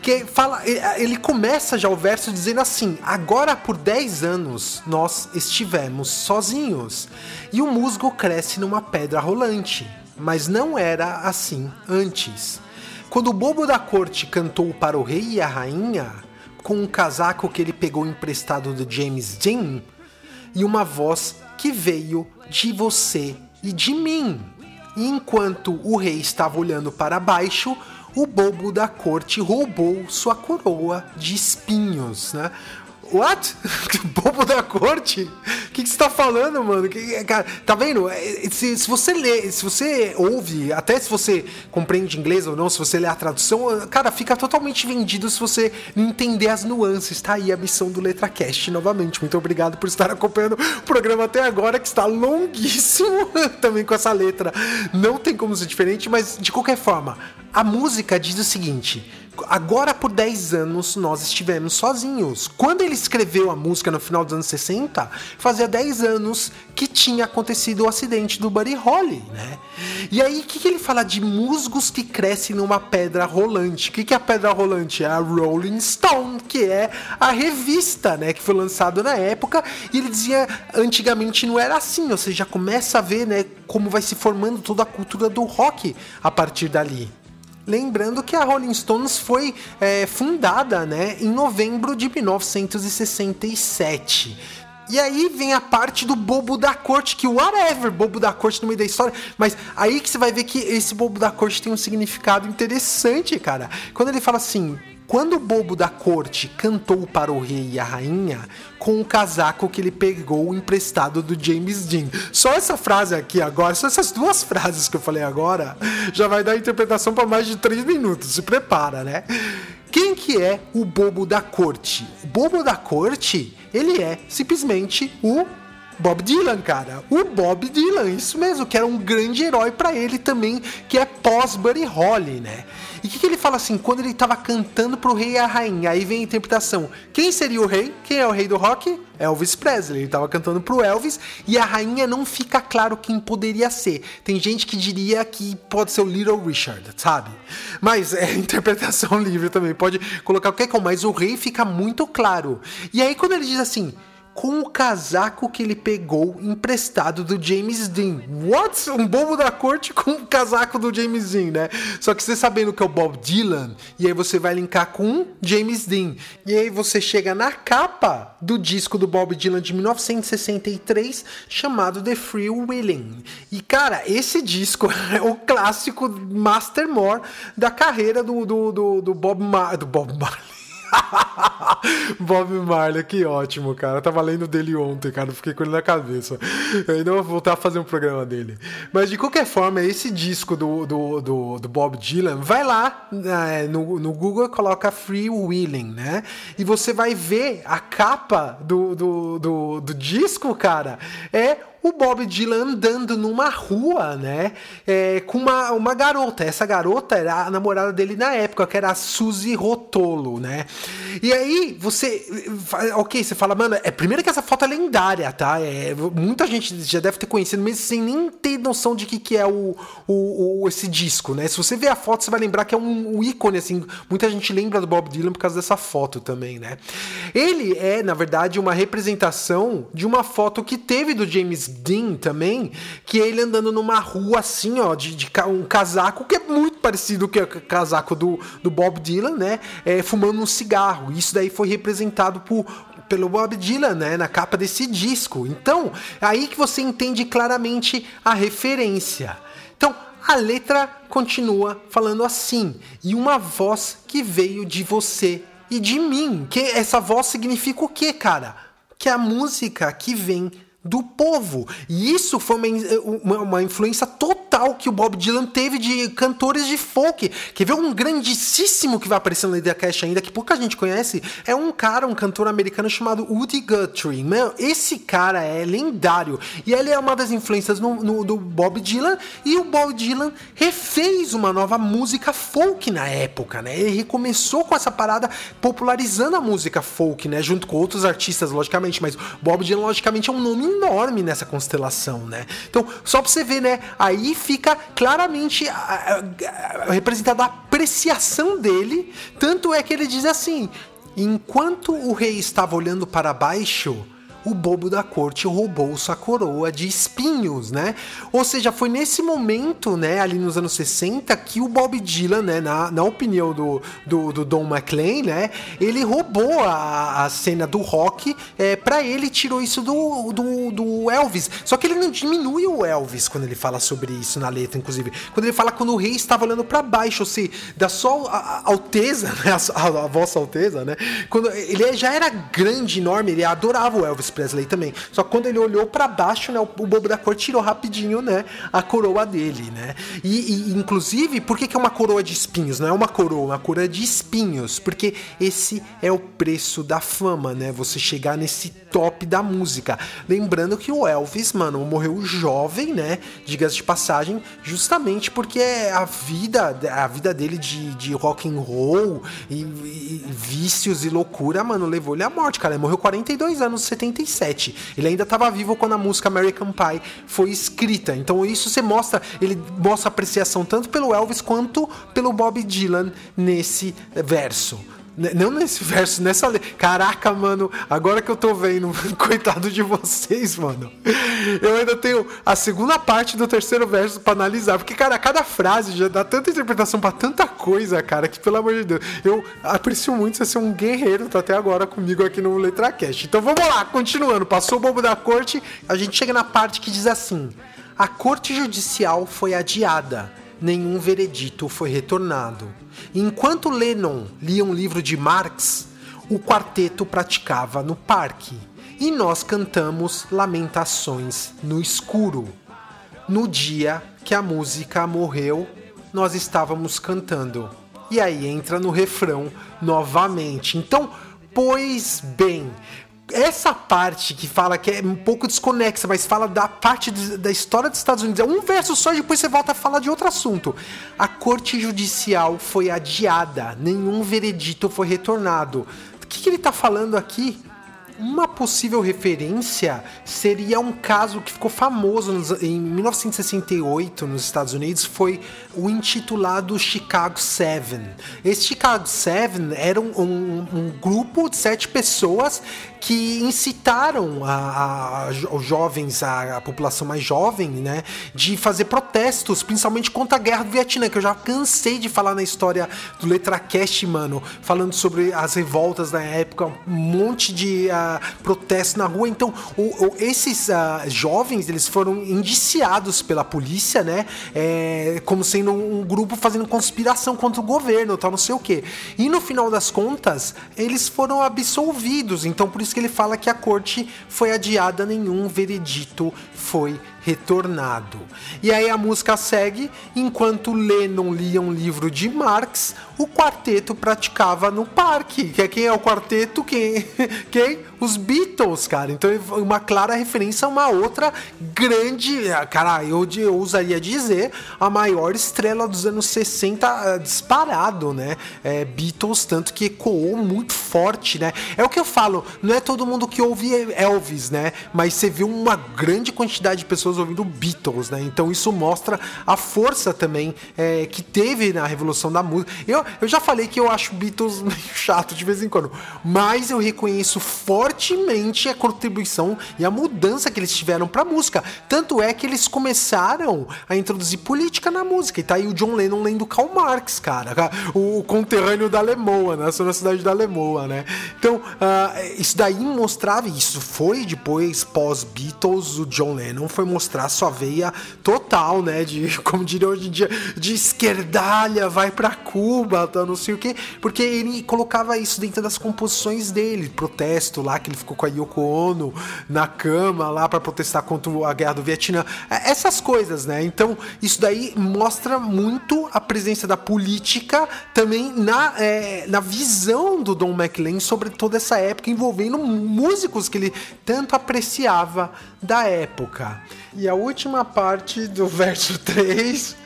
Que fala, ele começa já o verso dizendo assim: Agora por 10 anos nós estivemos sozinhos e o musgo cresce numa pedra rolante. Mas não era assim antes. Quando o bobo da corte cantou para o rei e a rainha, com um casaco que ele pegou emprestado do James Dean, e uma voz que veio de você e de mim. E enquanto o rei estava olhando para baixo, o bobo da corte roubou sua coroa de espinhos, né? What? Bobo da corte? O que, que você tá falando, mano? Que, cara, tá vendo? É, Se, se você lê, se você ouve, até se você compreende inglês ou não, se você lê a tradução, cara, fica totalmente vendido se você não entender as nuances. Tá aí a missão do LetraCast novamente. Muito obrigado por estar acompanhando o programa até agora, que está longuíssimo também com essa letra. Não tem como ser diferente, mas de qualquer forma, a música diz o seguinte agora por 10 anos nós estivemos sozinhos. Quando ele escreveu a música no final dos anos 60, fazia 10 anos que tinha acontecido o acidente do Buddy Holly, né? E aí, o que, que ele fala de musgos que crescem numa pedra rolante? O que, que é a pedra rolante? É a Rolling Stone, que é a revista, né? Que foi lançada na época. E ele dizia, antigamente não era assim. Ou seja, começa a ver, né? Como vai se formando toda a cultura do rock a partir dali. Lembrando que a Rolling Stones foi é, fundada né, em novembro de 1967. E aí vem a parte do bobo da corte, que whatever, bobo da corte no meio da história. Mas aí que você vai ver que esse bobo da corte tem um significado interessante, cara. Quando ele fala assim. Quando o bobo da corte cantou para o rei e a rainha com o casaco que ele pegou emprestado do James Dean. Só essa frase aqui agora, só essas duas frases que eu falei agora, já vai dar interpretação para mais de três minutos. Se prepara, né? Quem que é o bobo da corte? O bobo da corte, ele é simplesmente o Bob Dylan, cara. O Bob Dylan, isso mesmo, que era um grande herói para ele também, que é pós-Buddy Holly, né? E o que, que, ele fala assim, quando ele tava cantando pro rei e a rainha, aí vem a interpretação. Quem seria o rei? Quem é o rei do rock? Elvis Presley. Ele tava cantando pro Elvis e a rainha não fica claro quem poderia ser. Tem gente que diria que pode ser o Little Richard, sabe? Mas é interpretação livre também, pode colocar qualquer coisa, mas o rei fica muito claro. E aí quando ele diz assim, com o casaco que ele pegou emprestado do James Dean. What? Um bobo da corte com o casaco do James Dean, né? Só que você sabendo que é o Bob Dylan, e aí você vai linkar com James Dean. E aí você chega na capa do disco do Bob Dylan de 1963, chamado The Free Willing. E cara, esse disco é o clássico Mastermore da carreira do, do, do, do Bob Mar do Bob Marley. Bob Marley, que ótimo, cara. Eu tava lendo dele ontem, cara. Fiquei com ele na cabeça. Eu ainda vou voltar a fazer um programa dele. Mas de qualquer forma, esse disco do, do, do, do Bob Dylan, vai lá né, no, no Google coloca Free Willing, né? E você vai ver a capa do, do, do, do disco, cara. É o Bob Dylan andando numa rua, né? É, com uma, uma garota. Essa garota era a namorada dele na época, que era a Suzy Rotolo, né? E aí você. Ok, você fala, mano, é primeiro que essa foto é lendária, tá? É, muita gente já deve ter conhecido, mesmo sem nem ter noção de que, que é o, o, o, esse disco, né? Se você ver a foto, você vai lembrar que é um, um ícone, assim. Muita gente lembra do Bob Dylan por causa dessa foto também, né? Ele é, na verdade, uma representação de uma foto que teve do James Dean também, que é ele andando numa rua assim, ó, de, de um casaco que é muito parecido com o casaco do, do Bob Dylan, né? É, fumando um cigarro. Isso daí foi representado por, pelo Bob Dylan, né, na capa desse disco. Então, aí que você entende claramente a referência. Então, a letra continua falando assim: "E uma voz que veio de você e de mim". Que essa voz significa o quê, cara? Que a música que vem do povo. E isso foi uma, uma, uma, influência total que o Bob Dylan teve de cantores de folk. Quer ver um grandíssimo que vai aparecer no Lady Cash ainda, que pouca gente conhece? É um cara, um cantor americano chamado Woody Guthrie. Meu, esse cara é lendário. E ele é uma das influências no, no, do Bob Dylan. E o Bob Dylan refez uma nova música folk na época, né? Ele recomeçou com essa parada popularizando a música folk, né? Junto com outros artistas, logicamente. Mas Bob Dylan, logicamente, é um nome enorme nessa constelação, né? Então, só pra você ver, né? Aí fica claramente representada a apreciação dele. Tanto é que ele diz assim: enquanto o rei estava olhando para baixo o bobo da corte roubou sua coroa de espinhos, né? Ou seja, foi nesse momento, né, ali nos anos 60, que o Bob Dylan, né, na, na opinião do, do, do Don McLean, né, ele roubou a, a cena do rock, é, para ele tirou isso do, do, do Elvis. Só que ele não diminui o Elvis quando ele fala sobre isso na letra, inclusive. Quando ele fala quando o rei estava olhando para baixo, ou seja, da sua alteza, né, a, a, a vossa alteza, né? Quando ele já era grande, enorme, ele adorava o Elvis Presley também. Só que quando ele olhou para baixo, né, o, o bobo da cor tirou rapidinho, né, a coroa dele, né? E, e inclusive, por que, que é uma coroa de espinhos? Não é uma coroa, uma coroa de espinhos, porque esse é o preço da fama, né? Você chegar nesse top da música. Lembrando que o Elvis, mano, morreu jovem, né? Diga-se de passagem, justamente porque a vida, a vida dele de, de rock and roll e, e vícios e loucura, mano, levou ele à morte, cara. Ele morreu 42 anos, 75 67. Ele ainda estava vivo quando a música American Pie foi escrita. Então isso você mostra, ele mostra apreciação tanto pelo Elvis quanto pelo Bob Dylan nesse verso. Não nesse verso, nessa letra. Caraca, mano, agora que eu tô vendo, coitado de vocês, mano. Eu ainda tenho a segunda parte do terceiro verso pra analisar. Porque, cara, cada frase já dá tanta interpretação pra tanta coisa, cara, que pelo amor de Deus. Eu aprecio muito você ser um guerreiro, tá até agora comigo aqui no LetraCast. Então vamos lá, continuando. Passou o bobo da corte, a gente chega na parte que diz assim: A corte judicial foi adiada nenhum veredito foi retornado. Enquanto Lennon lia um livro de Marx, o quarteto praticava no parque e nós cantamos lamentações no escuro. No dia que a música morreu, nós estávamos cantando. E aí entra no refrão novamente. Então, pois bem, essa parte que fala que é um pouco desconexa, mas fala da parte da história dos Estados Unidos, é um verso só e depois você volta a falar de outro assunto. A corte judicial foi adiada, nenhum veredito foi retornado. O que, que ele tá falando aqui? Uma possível referência seria um caso que ficou famoso nos- em 1968 nos Estados Unidos, foi o intitulado Chicago Seven. Esse Chicago Seven era um, um- um grupo de sete pessoas que incitaram a, a- os jovens, a, a população mais jovem, né, de fazer protestos, principalmente contra a guerra do Vietnã, que eu já cansei de falar na história do LetraCast, mano, falando sobre as revoltas da época, um monte de ah, protestos na rua. Então, o- o- esses ah, jovens, eles foram indiciados pela polícia, né, é, como sendo um grupo fazendo conspiração contra o governo, tal, não sei o quê. E no final das contas, eles foram absolvidos. Então, por isso que ele fala que a corte foi adiada, nenhum veredito foi retornado. E aí a música segue, enquanto Lennon lia um livro de Marx, o quarteto praticava no parque. Que é quem é o quarteto? Quem? Quem? Os Beatles, cara. Então é uma clara referência a uma outra grande, cara, eu, eu usaria dizer, a maior estrela dos anos 60 eh, disparado, né? É, Beatles, tanto que ecoou muito forte, né? É o que eu falo, não é todo mundo que ouve Elvis, né? Mas você viu uma grande quantidade de pessoas ouvindo Beatles, né? Então isso mostra a força também é, que teve na revolução da música. Eu, eu já falei que eu acho Beatles meio chato de vez em quando, mas eu reconheço fortemente a contribuição e a mudança que eles tiveram pra música. Tanto é que eles começaram a introduzir política na música. E tá aí o John Lennon lendo Karl Marx, cara. O conterrâneo da Lemoa, nasceu na cidade da Lemoa, né? Então, ah, isso daí mostrava, isso foi depois, pós-Beatles, o John Lennon foi mostrar sua veia total, né? De, como diria hoje em dia, de esquerdalha, vai pra Cuba, tá, não sei o quê. Porque ele colocava isso dentro das composições dele, protesto lá, que ele ficou com a Yoko Ono na cama lá para protestar contra a guerra do Vietnã. É, Essas coisas, né? Então, isso daí mostra muito a presença da política também na, é, na visão do Don McLean sobre toda essa época, envolvendo músicos que ele tanto apreciava da época. E a última parte do verso 3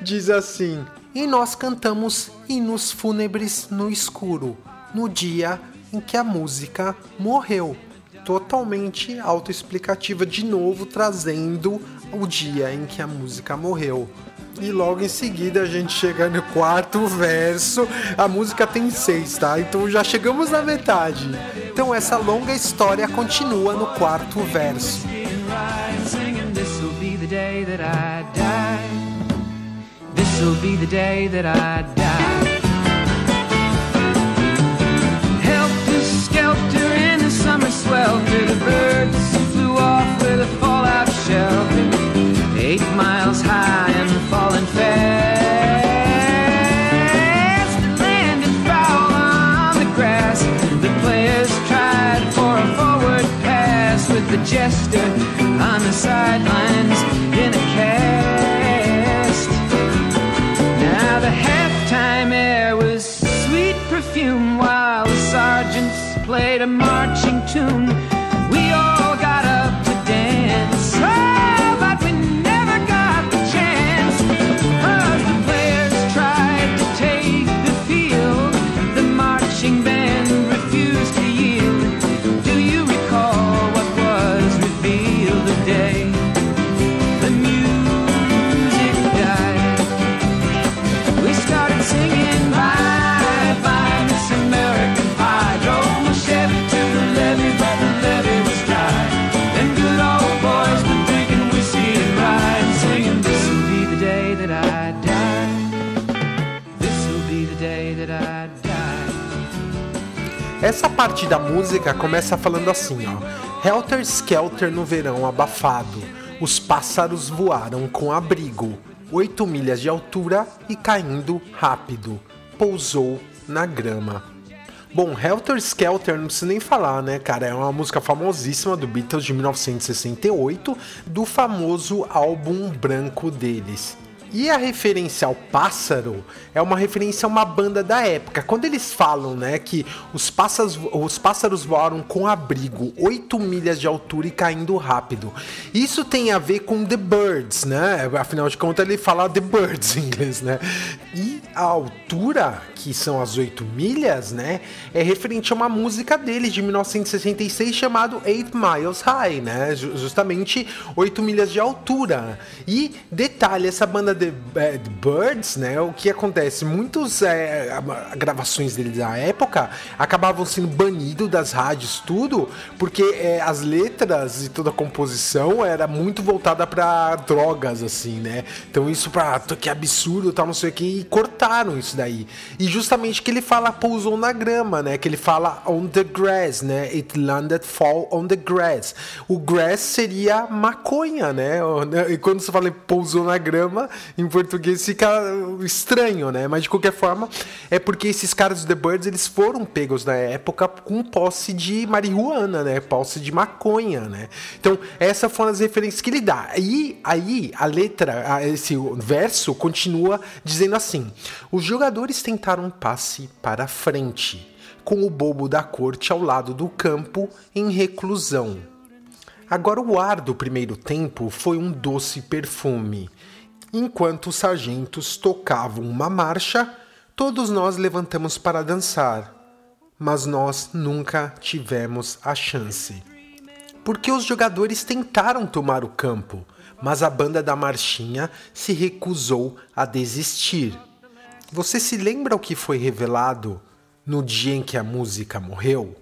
diz assim: E nós cantamos hinos fúnebres no escuro, no dia em que a música morreu. Totalmente autoexplicativa, de novo trazendo o dia em que a música morreu. E logo em seguida a gente chega no quarto verso. A música tem seis, tá? Então já chegamos na metade. Então essa longa história continua no quarto verso. swelter, the birds flew off with a fallout shelter. Eight miles pass with the jester on the sidelines Essa parte da música começa falando assim, ó. Helter Skelter no verão abafado. Os pássaros voaram com abrigo. Oito milhas de altura e caindo rápido. Pousou na grama. Bom, Helter Skelter não precisa nem falar, né, cara? É uma música famosíssima do Beatles de 1968, do famoso álbum branco deles. E a referência ao pássaro é uma referência a uma banda da época. Quando eles falam, né, que os pássaros, os pássaros voaram com abrigo 8 milhas de altura e caindo rápido. Isso tem a ver com The Birds, né? Afinal de contas, ele fala The Birds em inglês, né? E a altura, que são as 8 milhas, né, é referente a uma música dele de 1966 chamado 8 Miles High, né? Justamente 8 milhas de altura. E detalhe, essa banda The, The Birds, né? O que acontece? Muitas é, gravações dele da época acabavam sendo banidos das rádios, tudo, porque é, as letras e toda a composição era muito voltada para drogas, assim, né? Então isso pra que absurdo, tal, não sei o que, e cortaram isso daí. E justamente que ele fala pousou na grama, né? Que ele fala on the grass, né? It landed fall on the grass. O grass seria maconha, né? E quando você fala pousou na grama, em português fica estranho, né? Mas de qualquer forma, é porque esses caras do The Birds, eles foram pegos na época com posse de marihuana, né? Posse de maconha, né? Então, essas foram as referências que ele dá. E aí, a letra, esse verso continua dizendo assim: Os jogadores tentaram um passe para frente, com o bobo da corte ao lado do campo em reclusão. Agora, o ar do primeiro tempo foi um doce perfume. Enquanto os sargentos tocavam uma marcha, todos nós levantamos para dançar, mas nós nunca tivemos a chance. Porque os jogadores tentaram tomar o campo, mas a banda da marchinha se recusou a desistir. Você se lembra o que foi revelado no dia em que a música morreu?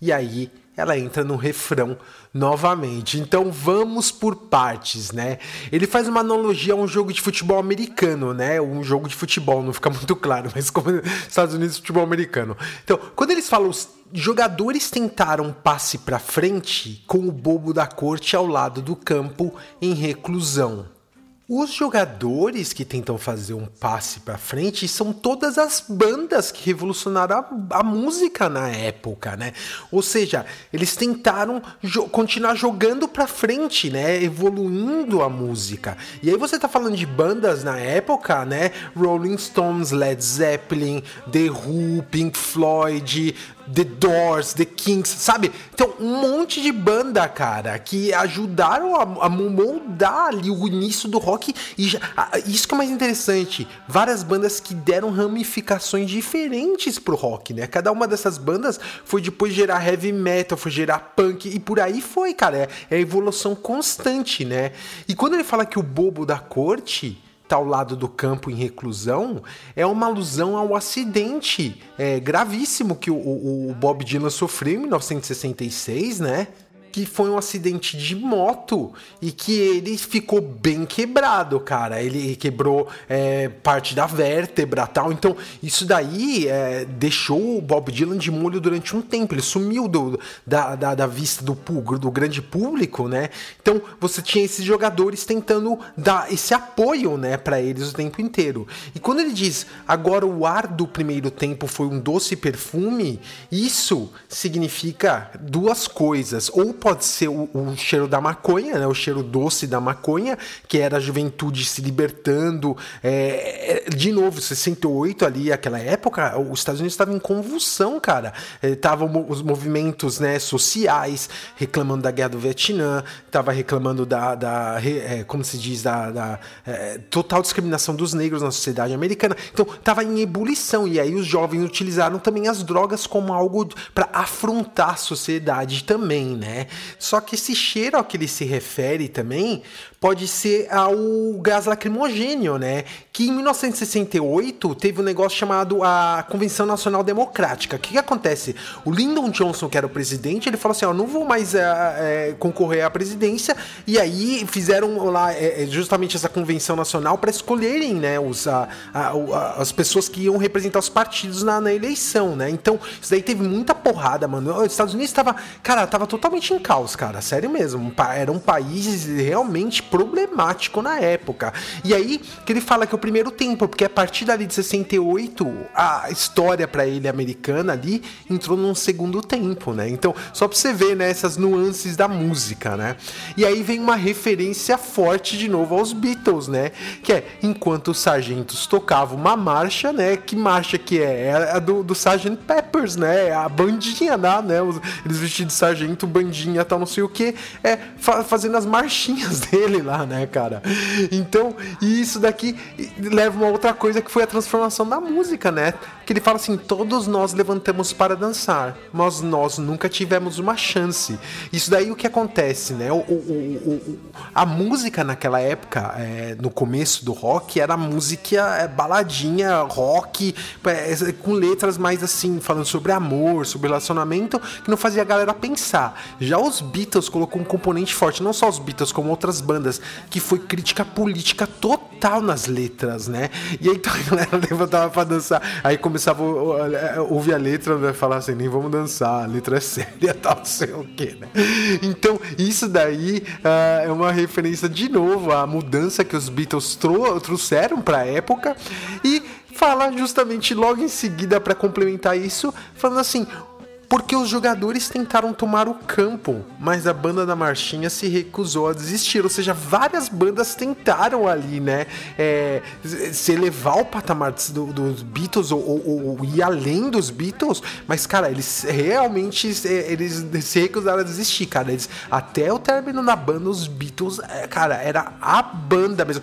E aí ela entra no refrão novamente. Então vamos por partes, né? Ele faz uma analogia a um jogo de futebol americano, né? Um jogo de futebol, não fica muito claro, mas como Estados Unidos futebol americano. Então, quando eles falam os jogadores tentaram passe para frente com o bobo da corte ao lado do campo em reclusão. Os jogadores que tentam fazer um passe para frente são todas as bandas que revolucionaram a, a, música na época, né? Ou seja, eles tentaram jo continuar jogando para frente, né? Evoluindo a música. E aí você tá falando de bandas na época, né? Rolling Stones, Led Zeppelin, The Who, Pink Floyd, The Doors, The Kings, sabe? Então, um monte de banda, cara, que ajudaram a, a moldar ali o início do rock. E já, a, isso que é mais interessante, várias bandas que deram ramificações diferentes pro rock, né? Cada uma dessas bandas foi depois gerar heavy metal, foi gerar punk e por aí foi, cara. É, é a evolução constante, né? E quando ele fala que o bobo da corte está ao lado do campo em reclusão é uma alusão ao acidente é, gravíssimo que o, o, o Bob Dylan sofreu em 1966, né? Que foi um acidente de moto e que ele ficou bem quebrado, cara. Ele quebrou é, parte da vértebra tal. Então, isso daí é, deixou o Bob Dylan de molho durante um tempo. Ele sumiu do, da, da, da, vista do, do grande público, né? Então, você tinha esses jogadores tentando dar esse apoio, né, para eles o tempo inteiro. E quando ele diz agora o ar do primeiro tempo foi um doce perfume, isso significa duas coisas. Ou pode ser o, o, cheiro da maconha, né? o cheiro doce da maconha, que era a juventude se libertando. É, de novo, 68 ali, aquela época, os Estados Unidos estavam em convulsão, cara. Estavam os movimentos né, sociais reclamando da guerra do Vietnã, estava reclamando da, da é, como se diz, da, da é, total discriminação dos negros na sociedade americana. Então, estava em ebulição. E aí os jovens utilizaram também as drogas como algo para afrontar a sociedade também, né? Só que esse cheiro ao que ele se refere também pode ser ao gás lacrimogênio, né? Que em 1968 teve um negócio chamado a Convenção Nacional Democrática. O que, que acontece? O Lyndon Johnson, que era o presidente, ele falou assim: ó, não vou mais é, concorrer à presidência. E aí fizeram lá é, justamente essa convenção nacional para escolherem, né, os, a, a, a, as pessoas que iam representar os partidos na, na, eleição, né? Então, isso daí teve muita porrada, mano. Os Estados Unidos estava, cara, tava totalmente em caos, cara, sério mesmo. Era um país realmente problemático na época. E aí que ele fala que o primeiro tempo, porque a partir dali de 68, a história para ele americana ali entrou num segundo tempo, né? Então, só pra você ver, né, essas nuances da música, né? E aí vem uma referência forte de novo aos Beatles, né? Que é enquanto os sargentos tocavam uma marcha, né? Que marcha que é? É a do, do Sgt. Peppers, né? A bandinha lá, né? Eles vestidos de sargento, bandinha, tal, não sei o que. É fa fazendo as marchinhas dele lá, né, cara? Então, isso daqui leva uma outra coisa que foi a transformação da música, né? Que ele fala assim: todos nós levantamos para dançar, mas nós nunca tivemos uma chance. Isso daí o que acontece, né? O, o, o, a música naquela época, é, no começo do rock, era música é, baladinha, rock, é, com letras mais assim, falando sobre amor, sobre relacionamento, que não fazia a galera pensar. Já os Beatles colocou um componente forte, não só os Beatles, como outras bandas, que foi crítica política total nas letras, né? E aí então, a galera levantava pra dançar, aí começava a ouvir a letra, né? Falar assim, nem vamos dançar, a letra é séria, tal, não sei o que, né? Então, isso daí uh, é uma referência de novo à mudança que os Beatles trou trouxeram pra época e fala justamente logo em seguida para complementar isso, falando assim: porque os jogadores tentaram tomar o campo, mas a banda da Marchinha se recusou a desistir. Ou seja, várias bandas tentaram ali, né, é, se elevar o patamar do, dos Beatles ou, ou, ou, ir além dos Beatles, mas, cara, eles realmente eles se recusaram a desistir, cara. Eles, até o término da banda, os Beatles, é, cara, era a banda mesmo.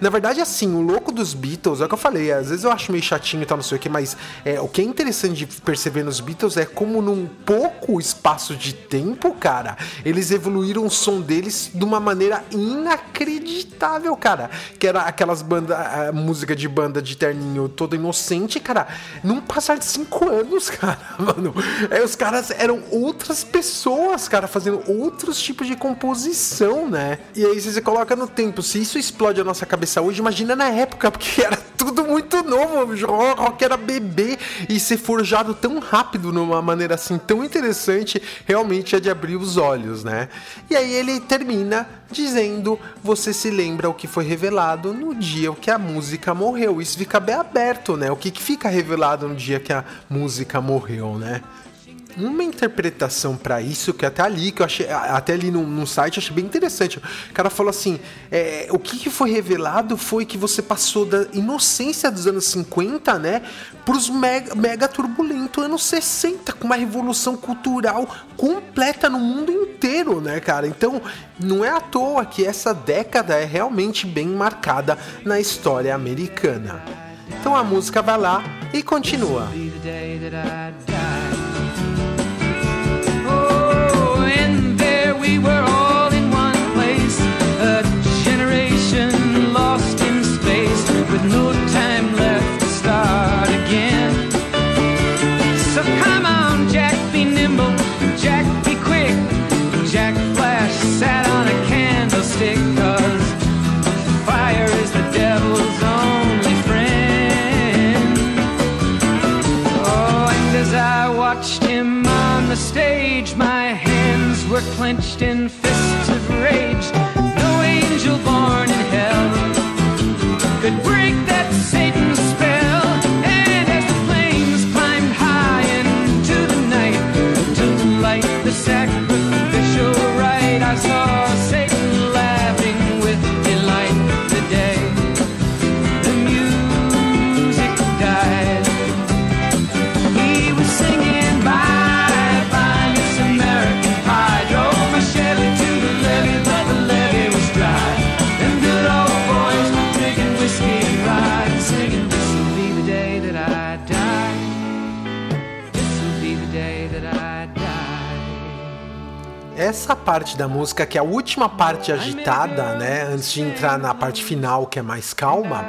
Na verdade, assim, o louco dos Beatles, é o que eu falei, às vezes eu acho meio chatinho e tal, não sei o que, mas é, o que é interessante de perceber nos Beatles é como num pouco espaço de tempo, cara, eles evoluíram o som deles de uma maneira inacreditável, cara. Que era aquelas bandas, música de banda de terninho todo inocente, cara. Num passar de cinco anos, cara, mano. É, os caras eram outras pessoas, cara, fazendo outros tipos de composição, né? E aí você coloca no tempo, se isso explode a nossa cabeça hoje, imagina na época, porque era tudo muito novo, o rock era bebê e ser forjado tão rápido numa maneira assim tão interessante, realmente é de abrir os olhos, né? E aí ele termina dizendo: Você se lembra o que foi revelado no dia que a música morreu? Isso fica bem aberto, né? O que, que fica revelado no dia que a música morreu, né? Uma interpretação para isso que até ali que eu achei até ali no, no site achei bem interessante. O cara falou assim: é, o que, que, foi revelado foi que você passou da inocência dos anos 50, né, pros mega, mega turbulento anos 60, com uma revolução cultural completa no mundo inteiro, né, cara? Então, não é à toa que essa década é realmente bem marcada na história americana. Então a música vai lá e continua. With no essa parte da música, que é a última parte agitada, né? Antes de entrar na parte final, que é mais calma,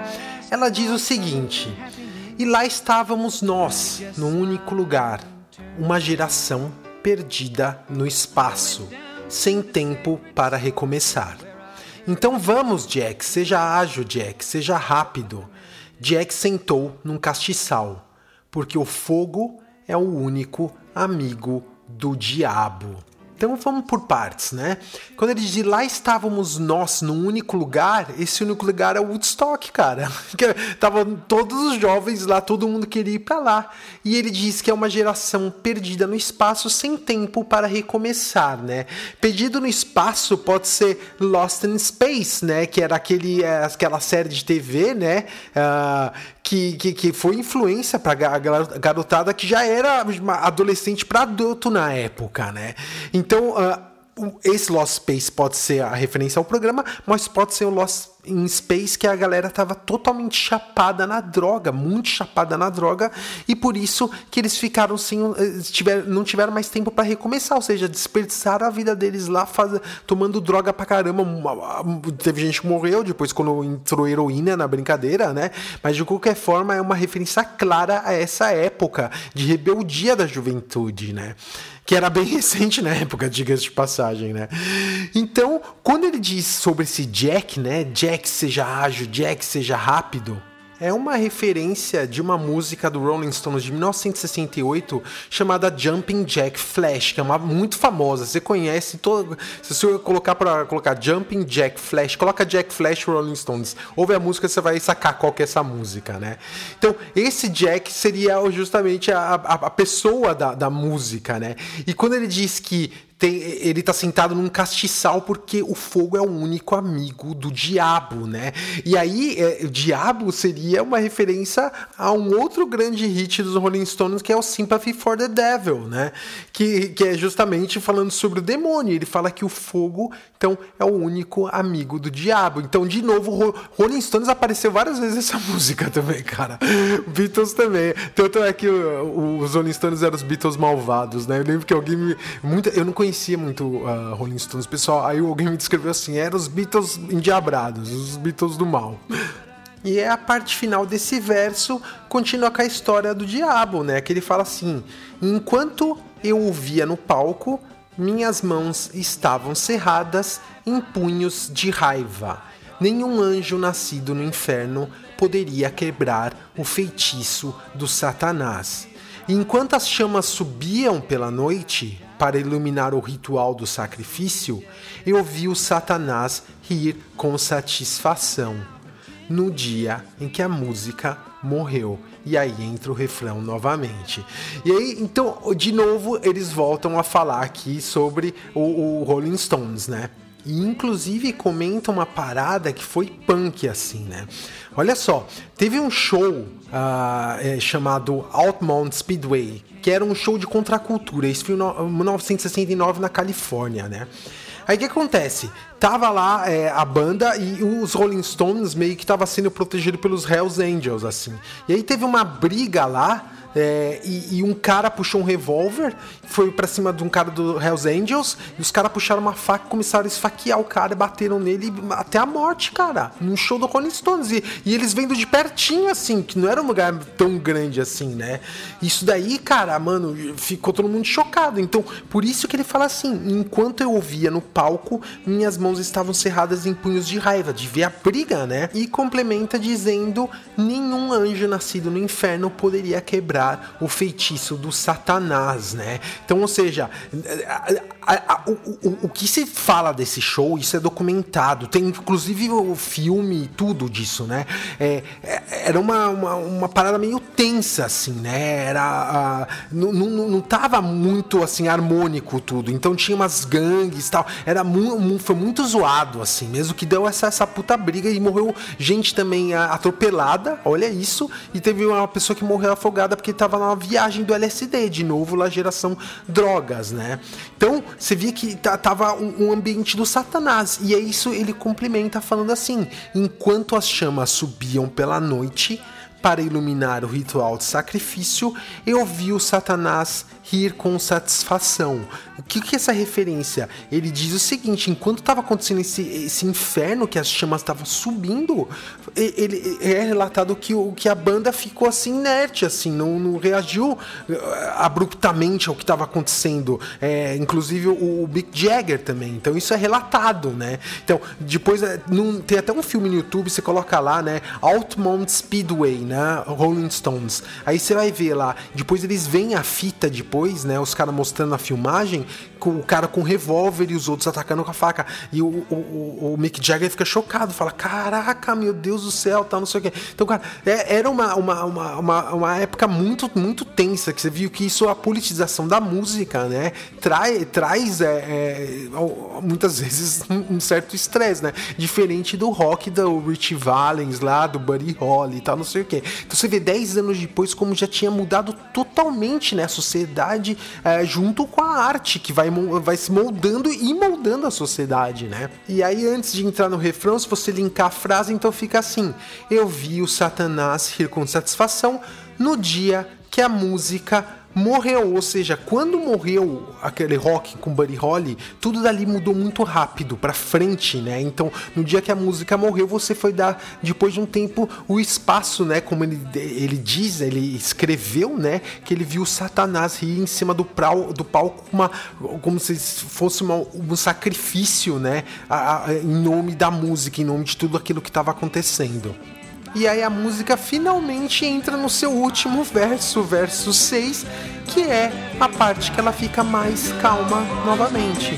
ela diz o seguinte: E lá estávamos nós, num único lugar, uma geração perdida no espaço, sem tempo para recomeçar. Então vamos, Jack, seja ágil, Jack, seja rápido. Jack sentou num castiçal, porque o fogo é o único amigo do diabo. Então vamos por partes, né? Quando ele diz lá estávamos nós num único lugar, esse único lugar é o Woodstock, cara. Que tava todos os jovens lá, todo mundo queria ir para lá. E ele diz que é uma geração perdida no espaço sem tempo para recomeçar, né? Perdido no espaço pode ser Lost in Space, né? Que era aquele, é, aquela série de TV, né? Uh, que, que, que, foi influência pra garotada que já era adolescente para adulto na época, né? Então, uh, esse Lost Space pode ser a referência ao programa, mas pode ser o Lost in Space que a galera tava totalmente chapada na droga, muito chapada na droga, e por isso que eles ficaram sem. Eh, tiver, não tiveram mais tempo para recomeçar, ou seja, desperdiçaram a vida deles lá faz, tomando droga pra caramba. Teve gente que morreu depois quando entrou heroína na brincadeira, né? Mas de qualquer forma é uma referência clara a essa época de rebeldia da juventude, né? que era bem recente na época, diga-se de passagem, né? Então, quando ele diz sobre esse Jack, né? Jack seja ágil, Jack seja rápido, é uma referência de uma música do Rolling Stones de 1968 chamada Jumping Jack Flash, que é uma muito famosa. Você conhece todo. Se você colocar para colocar Jumping Jack Flash, coloca Jack Flash Rolling Stones. Ouve a música, você vai sacar qual que é essa música, né? Então, esse Jack seria justamente a, a, a pessoa da, da música, né? E quando ele diz que tem, ele tá sentado num castiçal porque o fogo é o único amigo do diabo, né? E aí, é, o diabo seria uma referência a um outro grande hit dos Rolling Stones que é o Sympathy for the Devil, né? Que, que é justamente falando sobre o demônio. Ele fala que o fogo, então, é o único amigo do diabo. Então, de novo, Rolling Stones apareceu várias vezes essa música também, cara. Beatles também. Tanto é que os Rolling Stones eram os Beatles malvados, né? Eu lembro que alguém me. Muita, eu não conhecia conhecia muito uh, Rolling Stones, pessoal. Aí alguém me descreveu assim: eram os Beatles endiabrados, os Beatles do mal. E é a parte final desse verso continua com a história do diabo, né? Que ele fala assim: enquanto eu o via no palco, minhas mãos estavam cerradas em punhos de raiva. Nenhum anjo nascido no inferno poderia quebrar o feitiço do Satanás. Enquanto as chamas subiam pela noite, para iluminar o ritual do sacrifício, eu vi o Satanás rir com satisfação no dia em que a música morreu. E aí entra o refrão novamente. E aí, então, de novo, eles voltam a falar aqui sobre o, o Rolling Stones, né? E inclusive comenta uma parada que foi punk assim, né? Olha só, teve um show uh, é, chamado Outmount Speedway, que era um show de contracultura. Isso foi em 1969 na Califórnia, né? Aí o que acontece? Tava lá é, a banda e os Rolling Stones meio que tava sendo protegido pelos Hells Angels, assim. E aí teve uma briga lá é, e, e, um cara puxou um revólver, foi para cima de um cara do Hells Angels, e os caras puxaram uma faca e começaram a esfaquear o cara, bateram nele até a morte, cara, num show do Rolling Stones. E, e, eles vendo de pertinho, assim, que não era um lugar tão grande assim, né? Isso daí, cara, mano, ficou todo mundo chocado. Então, por isso que ele fala assim: enquanto eu ouvia no palco, minhas mãos estavam cerradas em punhos de raiva, de ver a briga, né? E complementa dizendo: nenhum anjo nascido no inferno poderia quebrar o feitiço do Satanás, né? Então, ou seja, a, a, a, o, o, o, que se fala desse show, isso é documentado, tem inclusive o filme e tudo disso, né? É, é, era uma, uma, uma, parada meio tensa, assim, né? Era, não, não, não tava muito, assim, harmônico tudo, então tinha umas gangues e tal, era mu, foi muito zoado, assim, mesmo que deu essa, essa puta briga e morreu gente também atropelada, olha isso, e teve uma pessoa que morreu afogada porque estava na viagem do LSD, de novo lá geração drogas, né? Então, você via que tava um, um ambiente do satanás, e é isso ele complementa falando assim: enquanto as chamas subiam pela noite, para iluminar o ritual de sacrifício, eu vi o Satanás rir com satisfação O que, que é essa referência? Ele diz o seguinte: enquanto estava acontecendo esse, esse inferno que as chamas estavam subindo, ele é relatado que, que a banda ficou assim inerte, assim, não, não reagiu eh, abruptamente ao que estava acontecendo. É, inclusive o, o Jagger também. Então isso é relatado, né? Então depois é, num- tem até um filme no YouTube, você coloca lá, né? Altamont Speedway, né? Rolling Stones. Aí você vai ver lá. Depois eles veem a fita depois, né? Os caras mostrando a filmagem, com o cara com revólver e os outros atacando com a faca. E o, o, o- Mick Jagger fica chocado, fala: Caraca, meu Deus do céu, tal, não sei o quê. Então, cara, é- era uma, uma, uma, uma, época muito, muito tensa, que você viu que isso, a politização da música, né? Trai, traz é, é, muitas vezes um, um certo estresse, né? Diferente do rock do Rich Valens lá, do Buddy Holly e tal, não sei o quê. Então você vê 10 anos depois como já tinha mudado totalmente, né? A sociedade é, junto com a arte que vai, mo- vai se moldando e moldando a sociedade, né? E aí, antes de entrar no refrão, se você linkar a frase, então fica assim: Eu vi o Satanás rir com satisfação no dia que a música morreu, ou seja, quando morreu aquele rock com Buddy Holly, tudo dali mudou muito rápido pra frente, né? Então, no dia que a música morreu, você foi dar depois de um tempo o espaço, né? Como ele, ele diz, ele escreveu, né? Que ele viu Satanás rir em cima do, prau, do palco uma, como se fosse uma- um sacrifício, né? A- a- em nome da música, em nome de tudo aquilo que estava acontecendo. E aí a música finalmente entra no seu último verso, verso 6, que é a parte que ela fica mais calma novamente.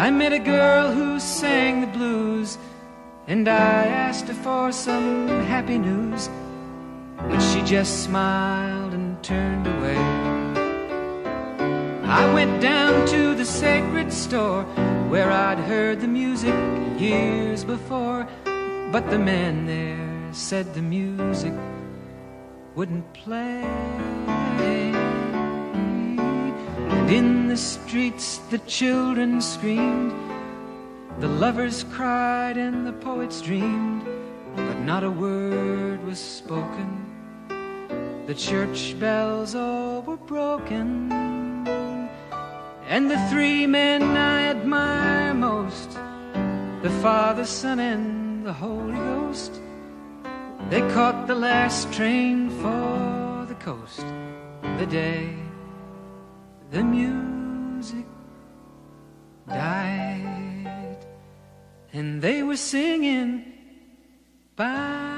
I met a girl who sang the blues, and I asked her for some happy news, but she just smiled turned away. I went down to the sacred store where I'd heard the music years before, but the man there said the music wouldn't play. And in the streets the children screamed, the lovers cried, and the poets dreamed, but not a word was spoken. The church bells all were broken. And the three men I admire most the Father, Son, and the Holy Ghost they caught the last train for the coast the day the music died. And they were singing, Bye,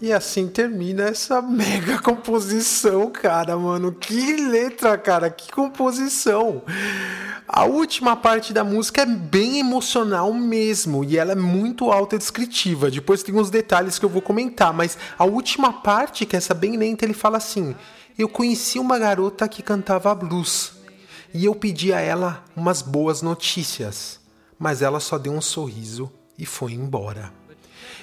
E assim termina essa mega composição, cara, mano. Que letra, cara, que composição. A última parte da música é bem emocional mesmo e ela é muito autodescritiva. Depois tem uns detalhes que eu vou comentar, mas a última parte, que é essa bem lenta, ele fala assim: Eu conheci uma garota que cantava blues e eu pedi a ela umas boas notícias, mas ela só deu um sorriso e foi embora.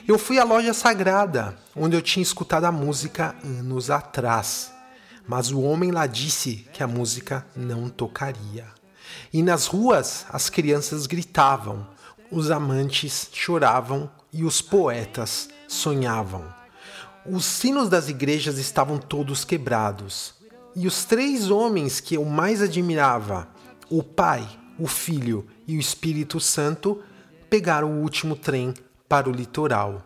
Eu fui à loja sagrada, onde eu tinha escutado a música anos atrás, mas o homem lá disse que a música não tocaria. E nas ruas as crianças gritavam, os amantes choravam e os poetas sonhavam. Os sinos das igrejas estavam todos quebrados. E os três homens que eu mais admirava, o Pai, o Filho e o Espírito Santo, pegaram o último trem para o litoral,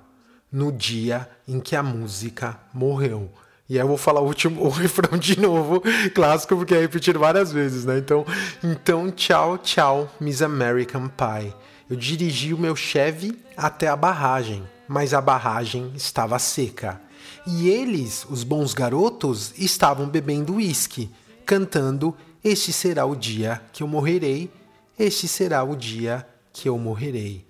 no dia em que a música morreu. E aí eu vou falar o último, o refrão de novo, clássico, porque é repetido várias vezes, né? Então, então tchau, tchau, Miss American Pie. Eu dirigi o meu Chevy até a barragem, mas a barragem estava seca. E eles, os bons garotos, estavam bebendo uísque, cantando Este será o dia que eu morrerei, este será o dia que eu morrerei.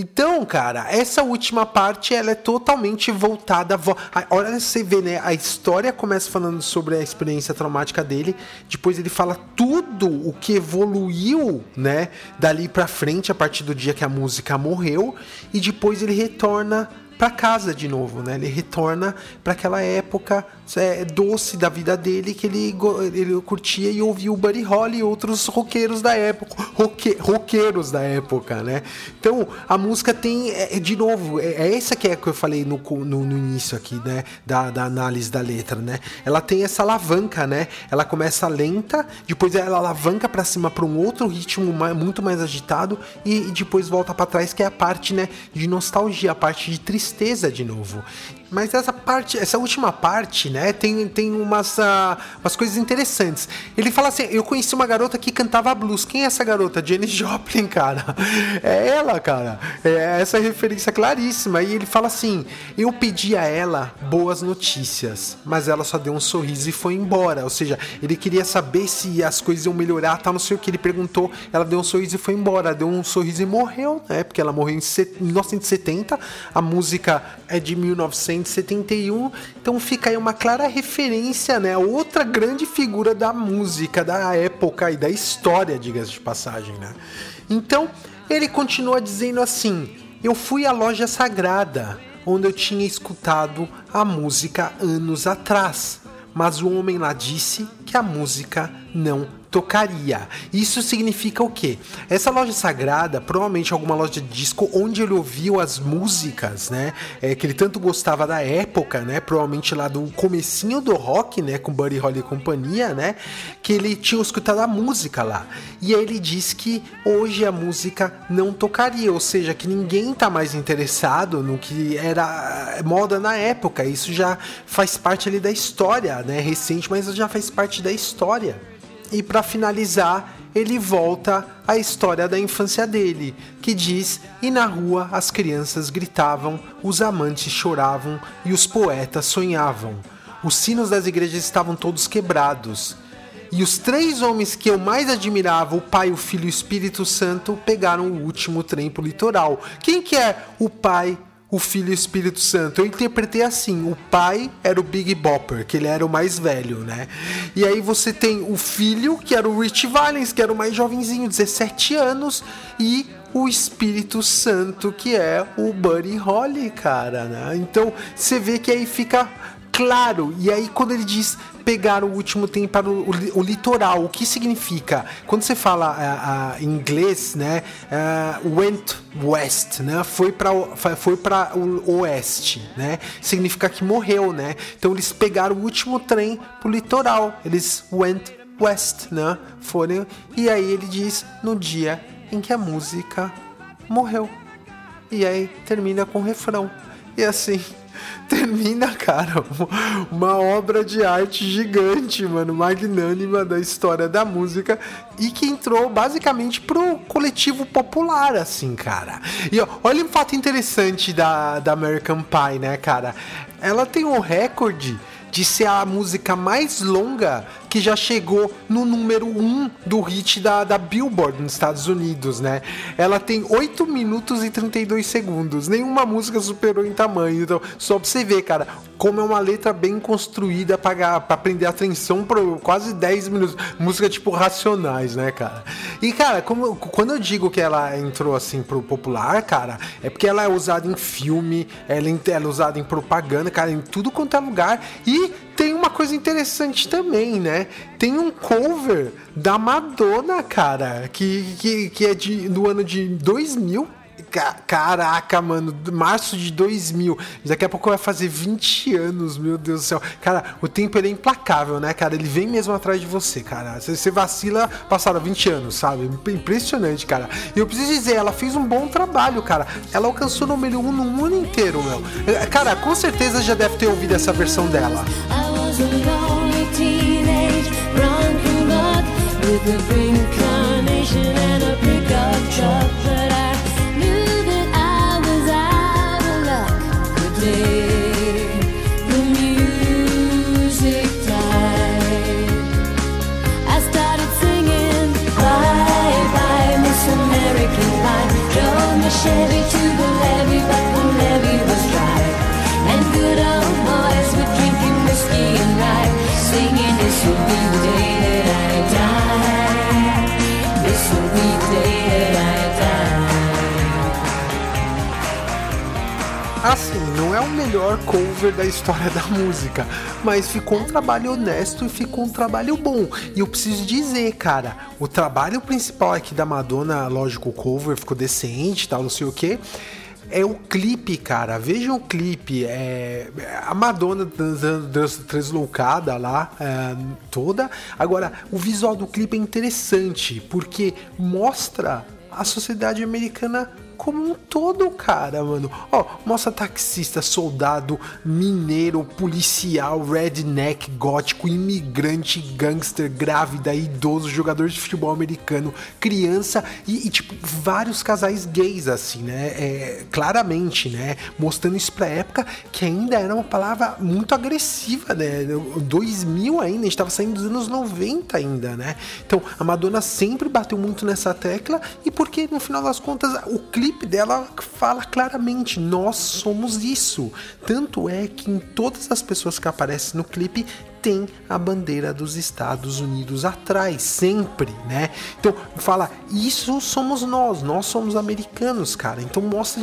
Então, cara, essa última parte ela é totalmente voltada. Vo... Olha, você vê, né? A história começa falando sobre a experiência traumática dele. Depois ele fala tudo o que evoluiu, né? Dali pra frente, a partir do dia que a música morreu. E depois ele retorna para casa de novo, né? Ele retorna para aquela época é, doce da vida dele que ele, ele curtia e ouvia o Buddy Holly e outros roqueiros da época, roque, roqueiros da época, né? Então a música tem, é, de novo, é, é, essa que é que eu falei no, no, no início aqui, né? Da, da, análise da letra, né? Ela tem essa alavanca, né? Ela começa lenta, depois ela alavanca para cima para um outro ritmo mais, muito mais agitado e, e depois volta para trás que é a parte, né? De nostalgia, a parte de tristeza tristeza de novo. Mas essa parte, essa última parte, né, tem, tem umas, uh, umas coisas interessantes. Ele fala assim: Eu conheci uma garota que cantava blues. Quem é essa garota? Jenny Joplin, cara. É ela, cara. É essa referência claríssima. E ele fala assim: Eu pedi a ela boas notícias, mas ela só deu um sorriso e foi embora. Ou seja, ele queria saber se as coisas iam melhorar, tal, não sei o que. Ele perguntou, ela deu um sorriso e foi embora. Deu um sorriso e morreu, né? Porque ela morreu em 1970. A música é de 1900. 1971. Então fica aí uma clara referência, né? Outra grande figura da música da época e da história, diga-se de passagem, né? Então ele continua dizendo assim: Eu fui à loja sagrada, onde eu tinha escutado a música anos atrás, mas o homem lá disse que a música não tocaria. Isso significa o quê? Essa loja sagrada, provavelmente alguma loja de disco onde ele ouviu as músicas, né? É, que ele tanto gostava da época, né? Provavelmente lá do comecinho do rock, né? Com Buddy Holly e companhia, né? Que ele tinha escutado a música lá. E aí ele diz que hoje a música não tocaria, ou seja, que ninguém tá mais interessado no que era moda na época. Isso já faz parte ali da história, né? Recente, mas já faz parte da história. E para finalizar, ele volta à história da infância dele, que diz: E na rua as crianças gritavam, os amantes choravam e os poetas sonhavam. Os sinos das igrejas estavam todos quebrados. E os três homens que eu mais admirava, o Pai, o Filho e o Espírito Santo, pegaram o último trem pro litoral. Quem que é o Pai, o Filho e o Espírito Santo. Eu interpretei assim: o pai era o Big Bopper, que ele era o mais velho, né? E aí você tem o filho, que era o Rich Valens, que era o mais jovenzinho, 17 anos, e o Espírito Santo, que é o Buddy Holly, cara, né? Então você vê que aí fica claro. E aí quando ele diz pegar o último trem para o, o, o, litoral. O que significa? Quando você fala uh, uh, em inglês, né? Uh, went west, né? Foi para foi para o oeste, né? Significa que morreu, né? Então eles pegaram o último trem para o litoral. Eles went west, né? Foram e aí ele diz no dia em que a música morreu. E aí termina com o refrão. E assim, termina, cara, uma obra de arte gigante, mano, magnânima da história da música e que entrou basicamente pro coletivo popular, assim, cara. E ó, olha um fato interessante da, da American Pie, né, cara? Ela tem um recorde de ser a música mais longa que já chegou no número 1 um do hit da, da Billboard nos Estados Unidos, né? Ela tem 8 minutos e 32 segundos. Nenhuma música superou em tamanho. Então, só pra você ver, cara, como é uma letra bem construída pra, prender atenção por quase 10 minutos. Música tipo Racionais, né, cara? E, cara, como, quando eu digo que ela entrou assim pro popular, cara, é porque ela é usada em filme, ela, ela é usada em propaganda, cara, em tudo quanto é lugar. E tem uma coisa interessante também, né? Tem um cover da Madonna, cara, que, que, que é de, do ano de 2000 Caraca, mano, março de 2000. Daqui a pouco vai fazer 20 anos, meu Deus do céu. Cara, o tempo ele é implacável, né, cara? Ele vem mesmo atrás de você, cara. Você vacila, passaram 20 anos, sabe? Impressionante, cara. E eu preciso dizer, ela fez um bom trabalho, cara. Ela alcançou o número 1 no mundo inteiro, meu. Cara, com certeza já deve ter ouvido essa versão dela. with a green carnation and a pickup truck. Chevy to the levee, but the levee was dry. And good old boys were drinking whiskey and rye, singing this will be the day that I die. This will be the day that I die. Assim, não é o melhor cover da história da música, mas ficou um trabalho honesto e ficou um trabalho bom. E eu preciso dizer, cara, o trabalho principal aqui da Madonna, lógico, o cover ficou decente, tal, não sei o que. É o clipe, cara. Vejam o clipe. É a Madonna dançando, dança translocada lá, é, toda. Agora, o visual do clipe é interessante porque mostra a sociedade americana como um todo, cara, mano. Ó, mostra taxista, soldado, mineiro, policial, redneck, gótico, imigrante, gangster, grávida, idoso, jogador de futebol americano, criança e, e, tipo, vários casais gays, assim, né? É, claramente, né? Mostrando isso pra época que ainda era uma palavra muito agressiva, né? 2000 ainda, a gente tava saindo dos anos 90 ainda, né? Então, a Madonna sempre bateu muito nessa tecla e porque, no final das contas, o clipe dela fala claramente: nós somos isso. Tanto é que em todas as pessoas que aparecem no clipe tem a bandeira dos Estados Unidos atrás, sempre, né? Então fala, isso somos nós, nós somos americanos, cara. Então mostra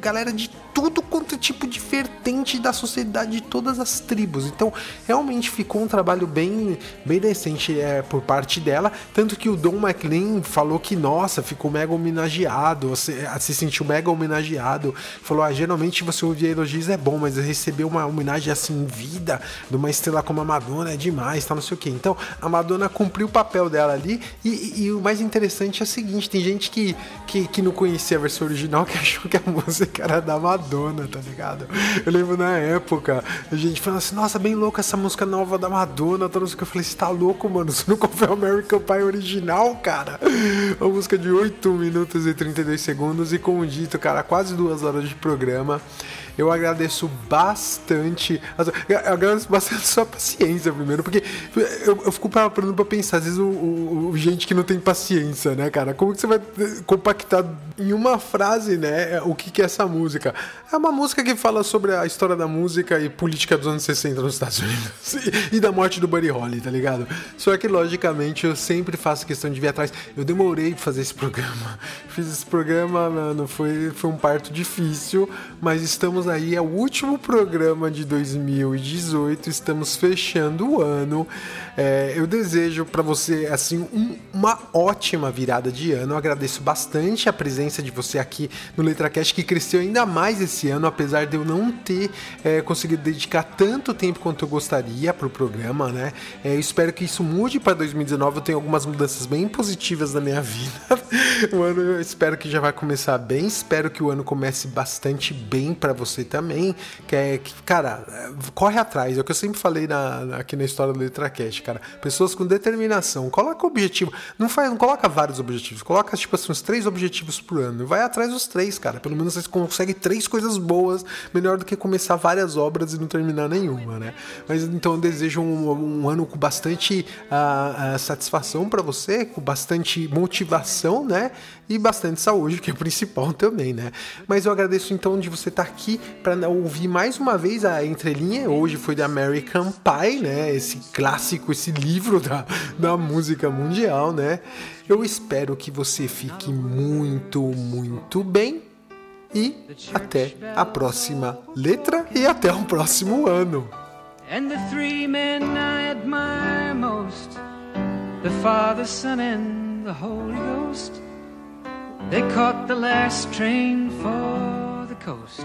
galera de tudo quanto é tipo de vertente da sociedade de todas as tribos. Então realmente ficou um trabalho bem, bem decente é, por parte dela, tanto que o Don McLean falou que nossa, ficou mega homenageado, se, se sentiu mega homenageado. Falou, ah, geralmente você ouvir elogios é bom, mas receber uma homenagem assim em vida de uma estrela como a Madonna é demais, tá não sei o que. Então a Madonna cumpriu o papel dela ali e, e- e o mais interessante é o seguinte, tem gente que, que, que não conhecia a versão original que achou que a música era da Madonna, tá ligado? Eu lembro na época, a gente falando assim, nossa, bem louca essa música nova da Madonna, tá que. Eu falei, você tá louco, mano? Você não confia o American Pie original, cara? Uma música de 8 minutos e 32 segundos e com um dito, cara, quase duas horas de programa. Eu agradeço bastante. Eu agradeço bastante a sua paciência, primeiro, porque eu, eu fico parando pra pensar, às vezes, o, o- o- gente que não tem paciência, né, cara? Como que você vai eh, compactar em uma frase, né, o que, que é essa música? É uma música que fala sobre a história da música e política dos anos 60 nos Estados Unidos e, da morte do Buddy Holly, tá ligado? Só que, logicamente, eu sempre faço questão de vir atrás. Eu demorei pra fazer esse programa. Fiz esse programa, mano, foi, foi um parto difícil, mas estamos aí, é o último programa de 2018, estamos fechando o ano. É, eu desejo pra você, assim, um- uma ótima virada de ano. Eu agradeço bastante a presença de você aqui no LetraCast, que cresceu ainda mais esse ano, apesar de eu não ter é, conseguido dedicar tanto tempo quanto eu gostaria pro programa, né? É, eu espero que isso mude para 2019. Eu tenho algumas mudanças bem positivas na minha vida. o ano eu espero que já vai começar bem. Espero que o ano comece bastante bem para você também. Que é, que, cara, corre atrás. É o que eu sempre falei na- aqui na história do LetraCast, cara. Pessoas com determinação. Coloca objetivo. Não faz, não coloca vários objetivos. Coloca, tipo assim, uns três objetivos por ano. Vai atrás dos três, cara. Pelo menos você consegue três coisas boas. Melhor do que começar várias obras e não terminar nenhuma, né? Mas então eu desejo um, um ano com bastante ah, ah, satisfação para você, com bastante motivação, né? E bastante saúde, que é o principal também, né? Mas eu agradeço então de você estar para ouvir mais uma vez a entrelinha. Hoje foi da American Pie, né? Esse clássico, esse livro da, da música mundial, né? Eu espero que você fique muito, muito bem. E até a próxima letra e até o próximo ano. And the three men I admire most the Father, Son, and the Holy Ghost. They caught the last train for the coast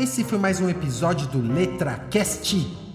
Esse foi mais um episódio do Letra Cast.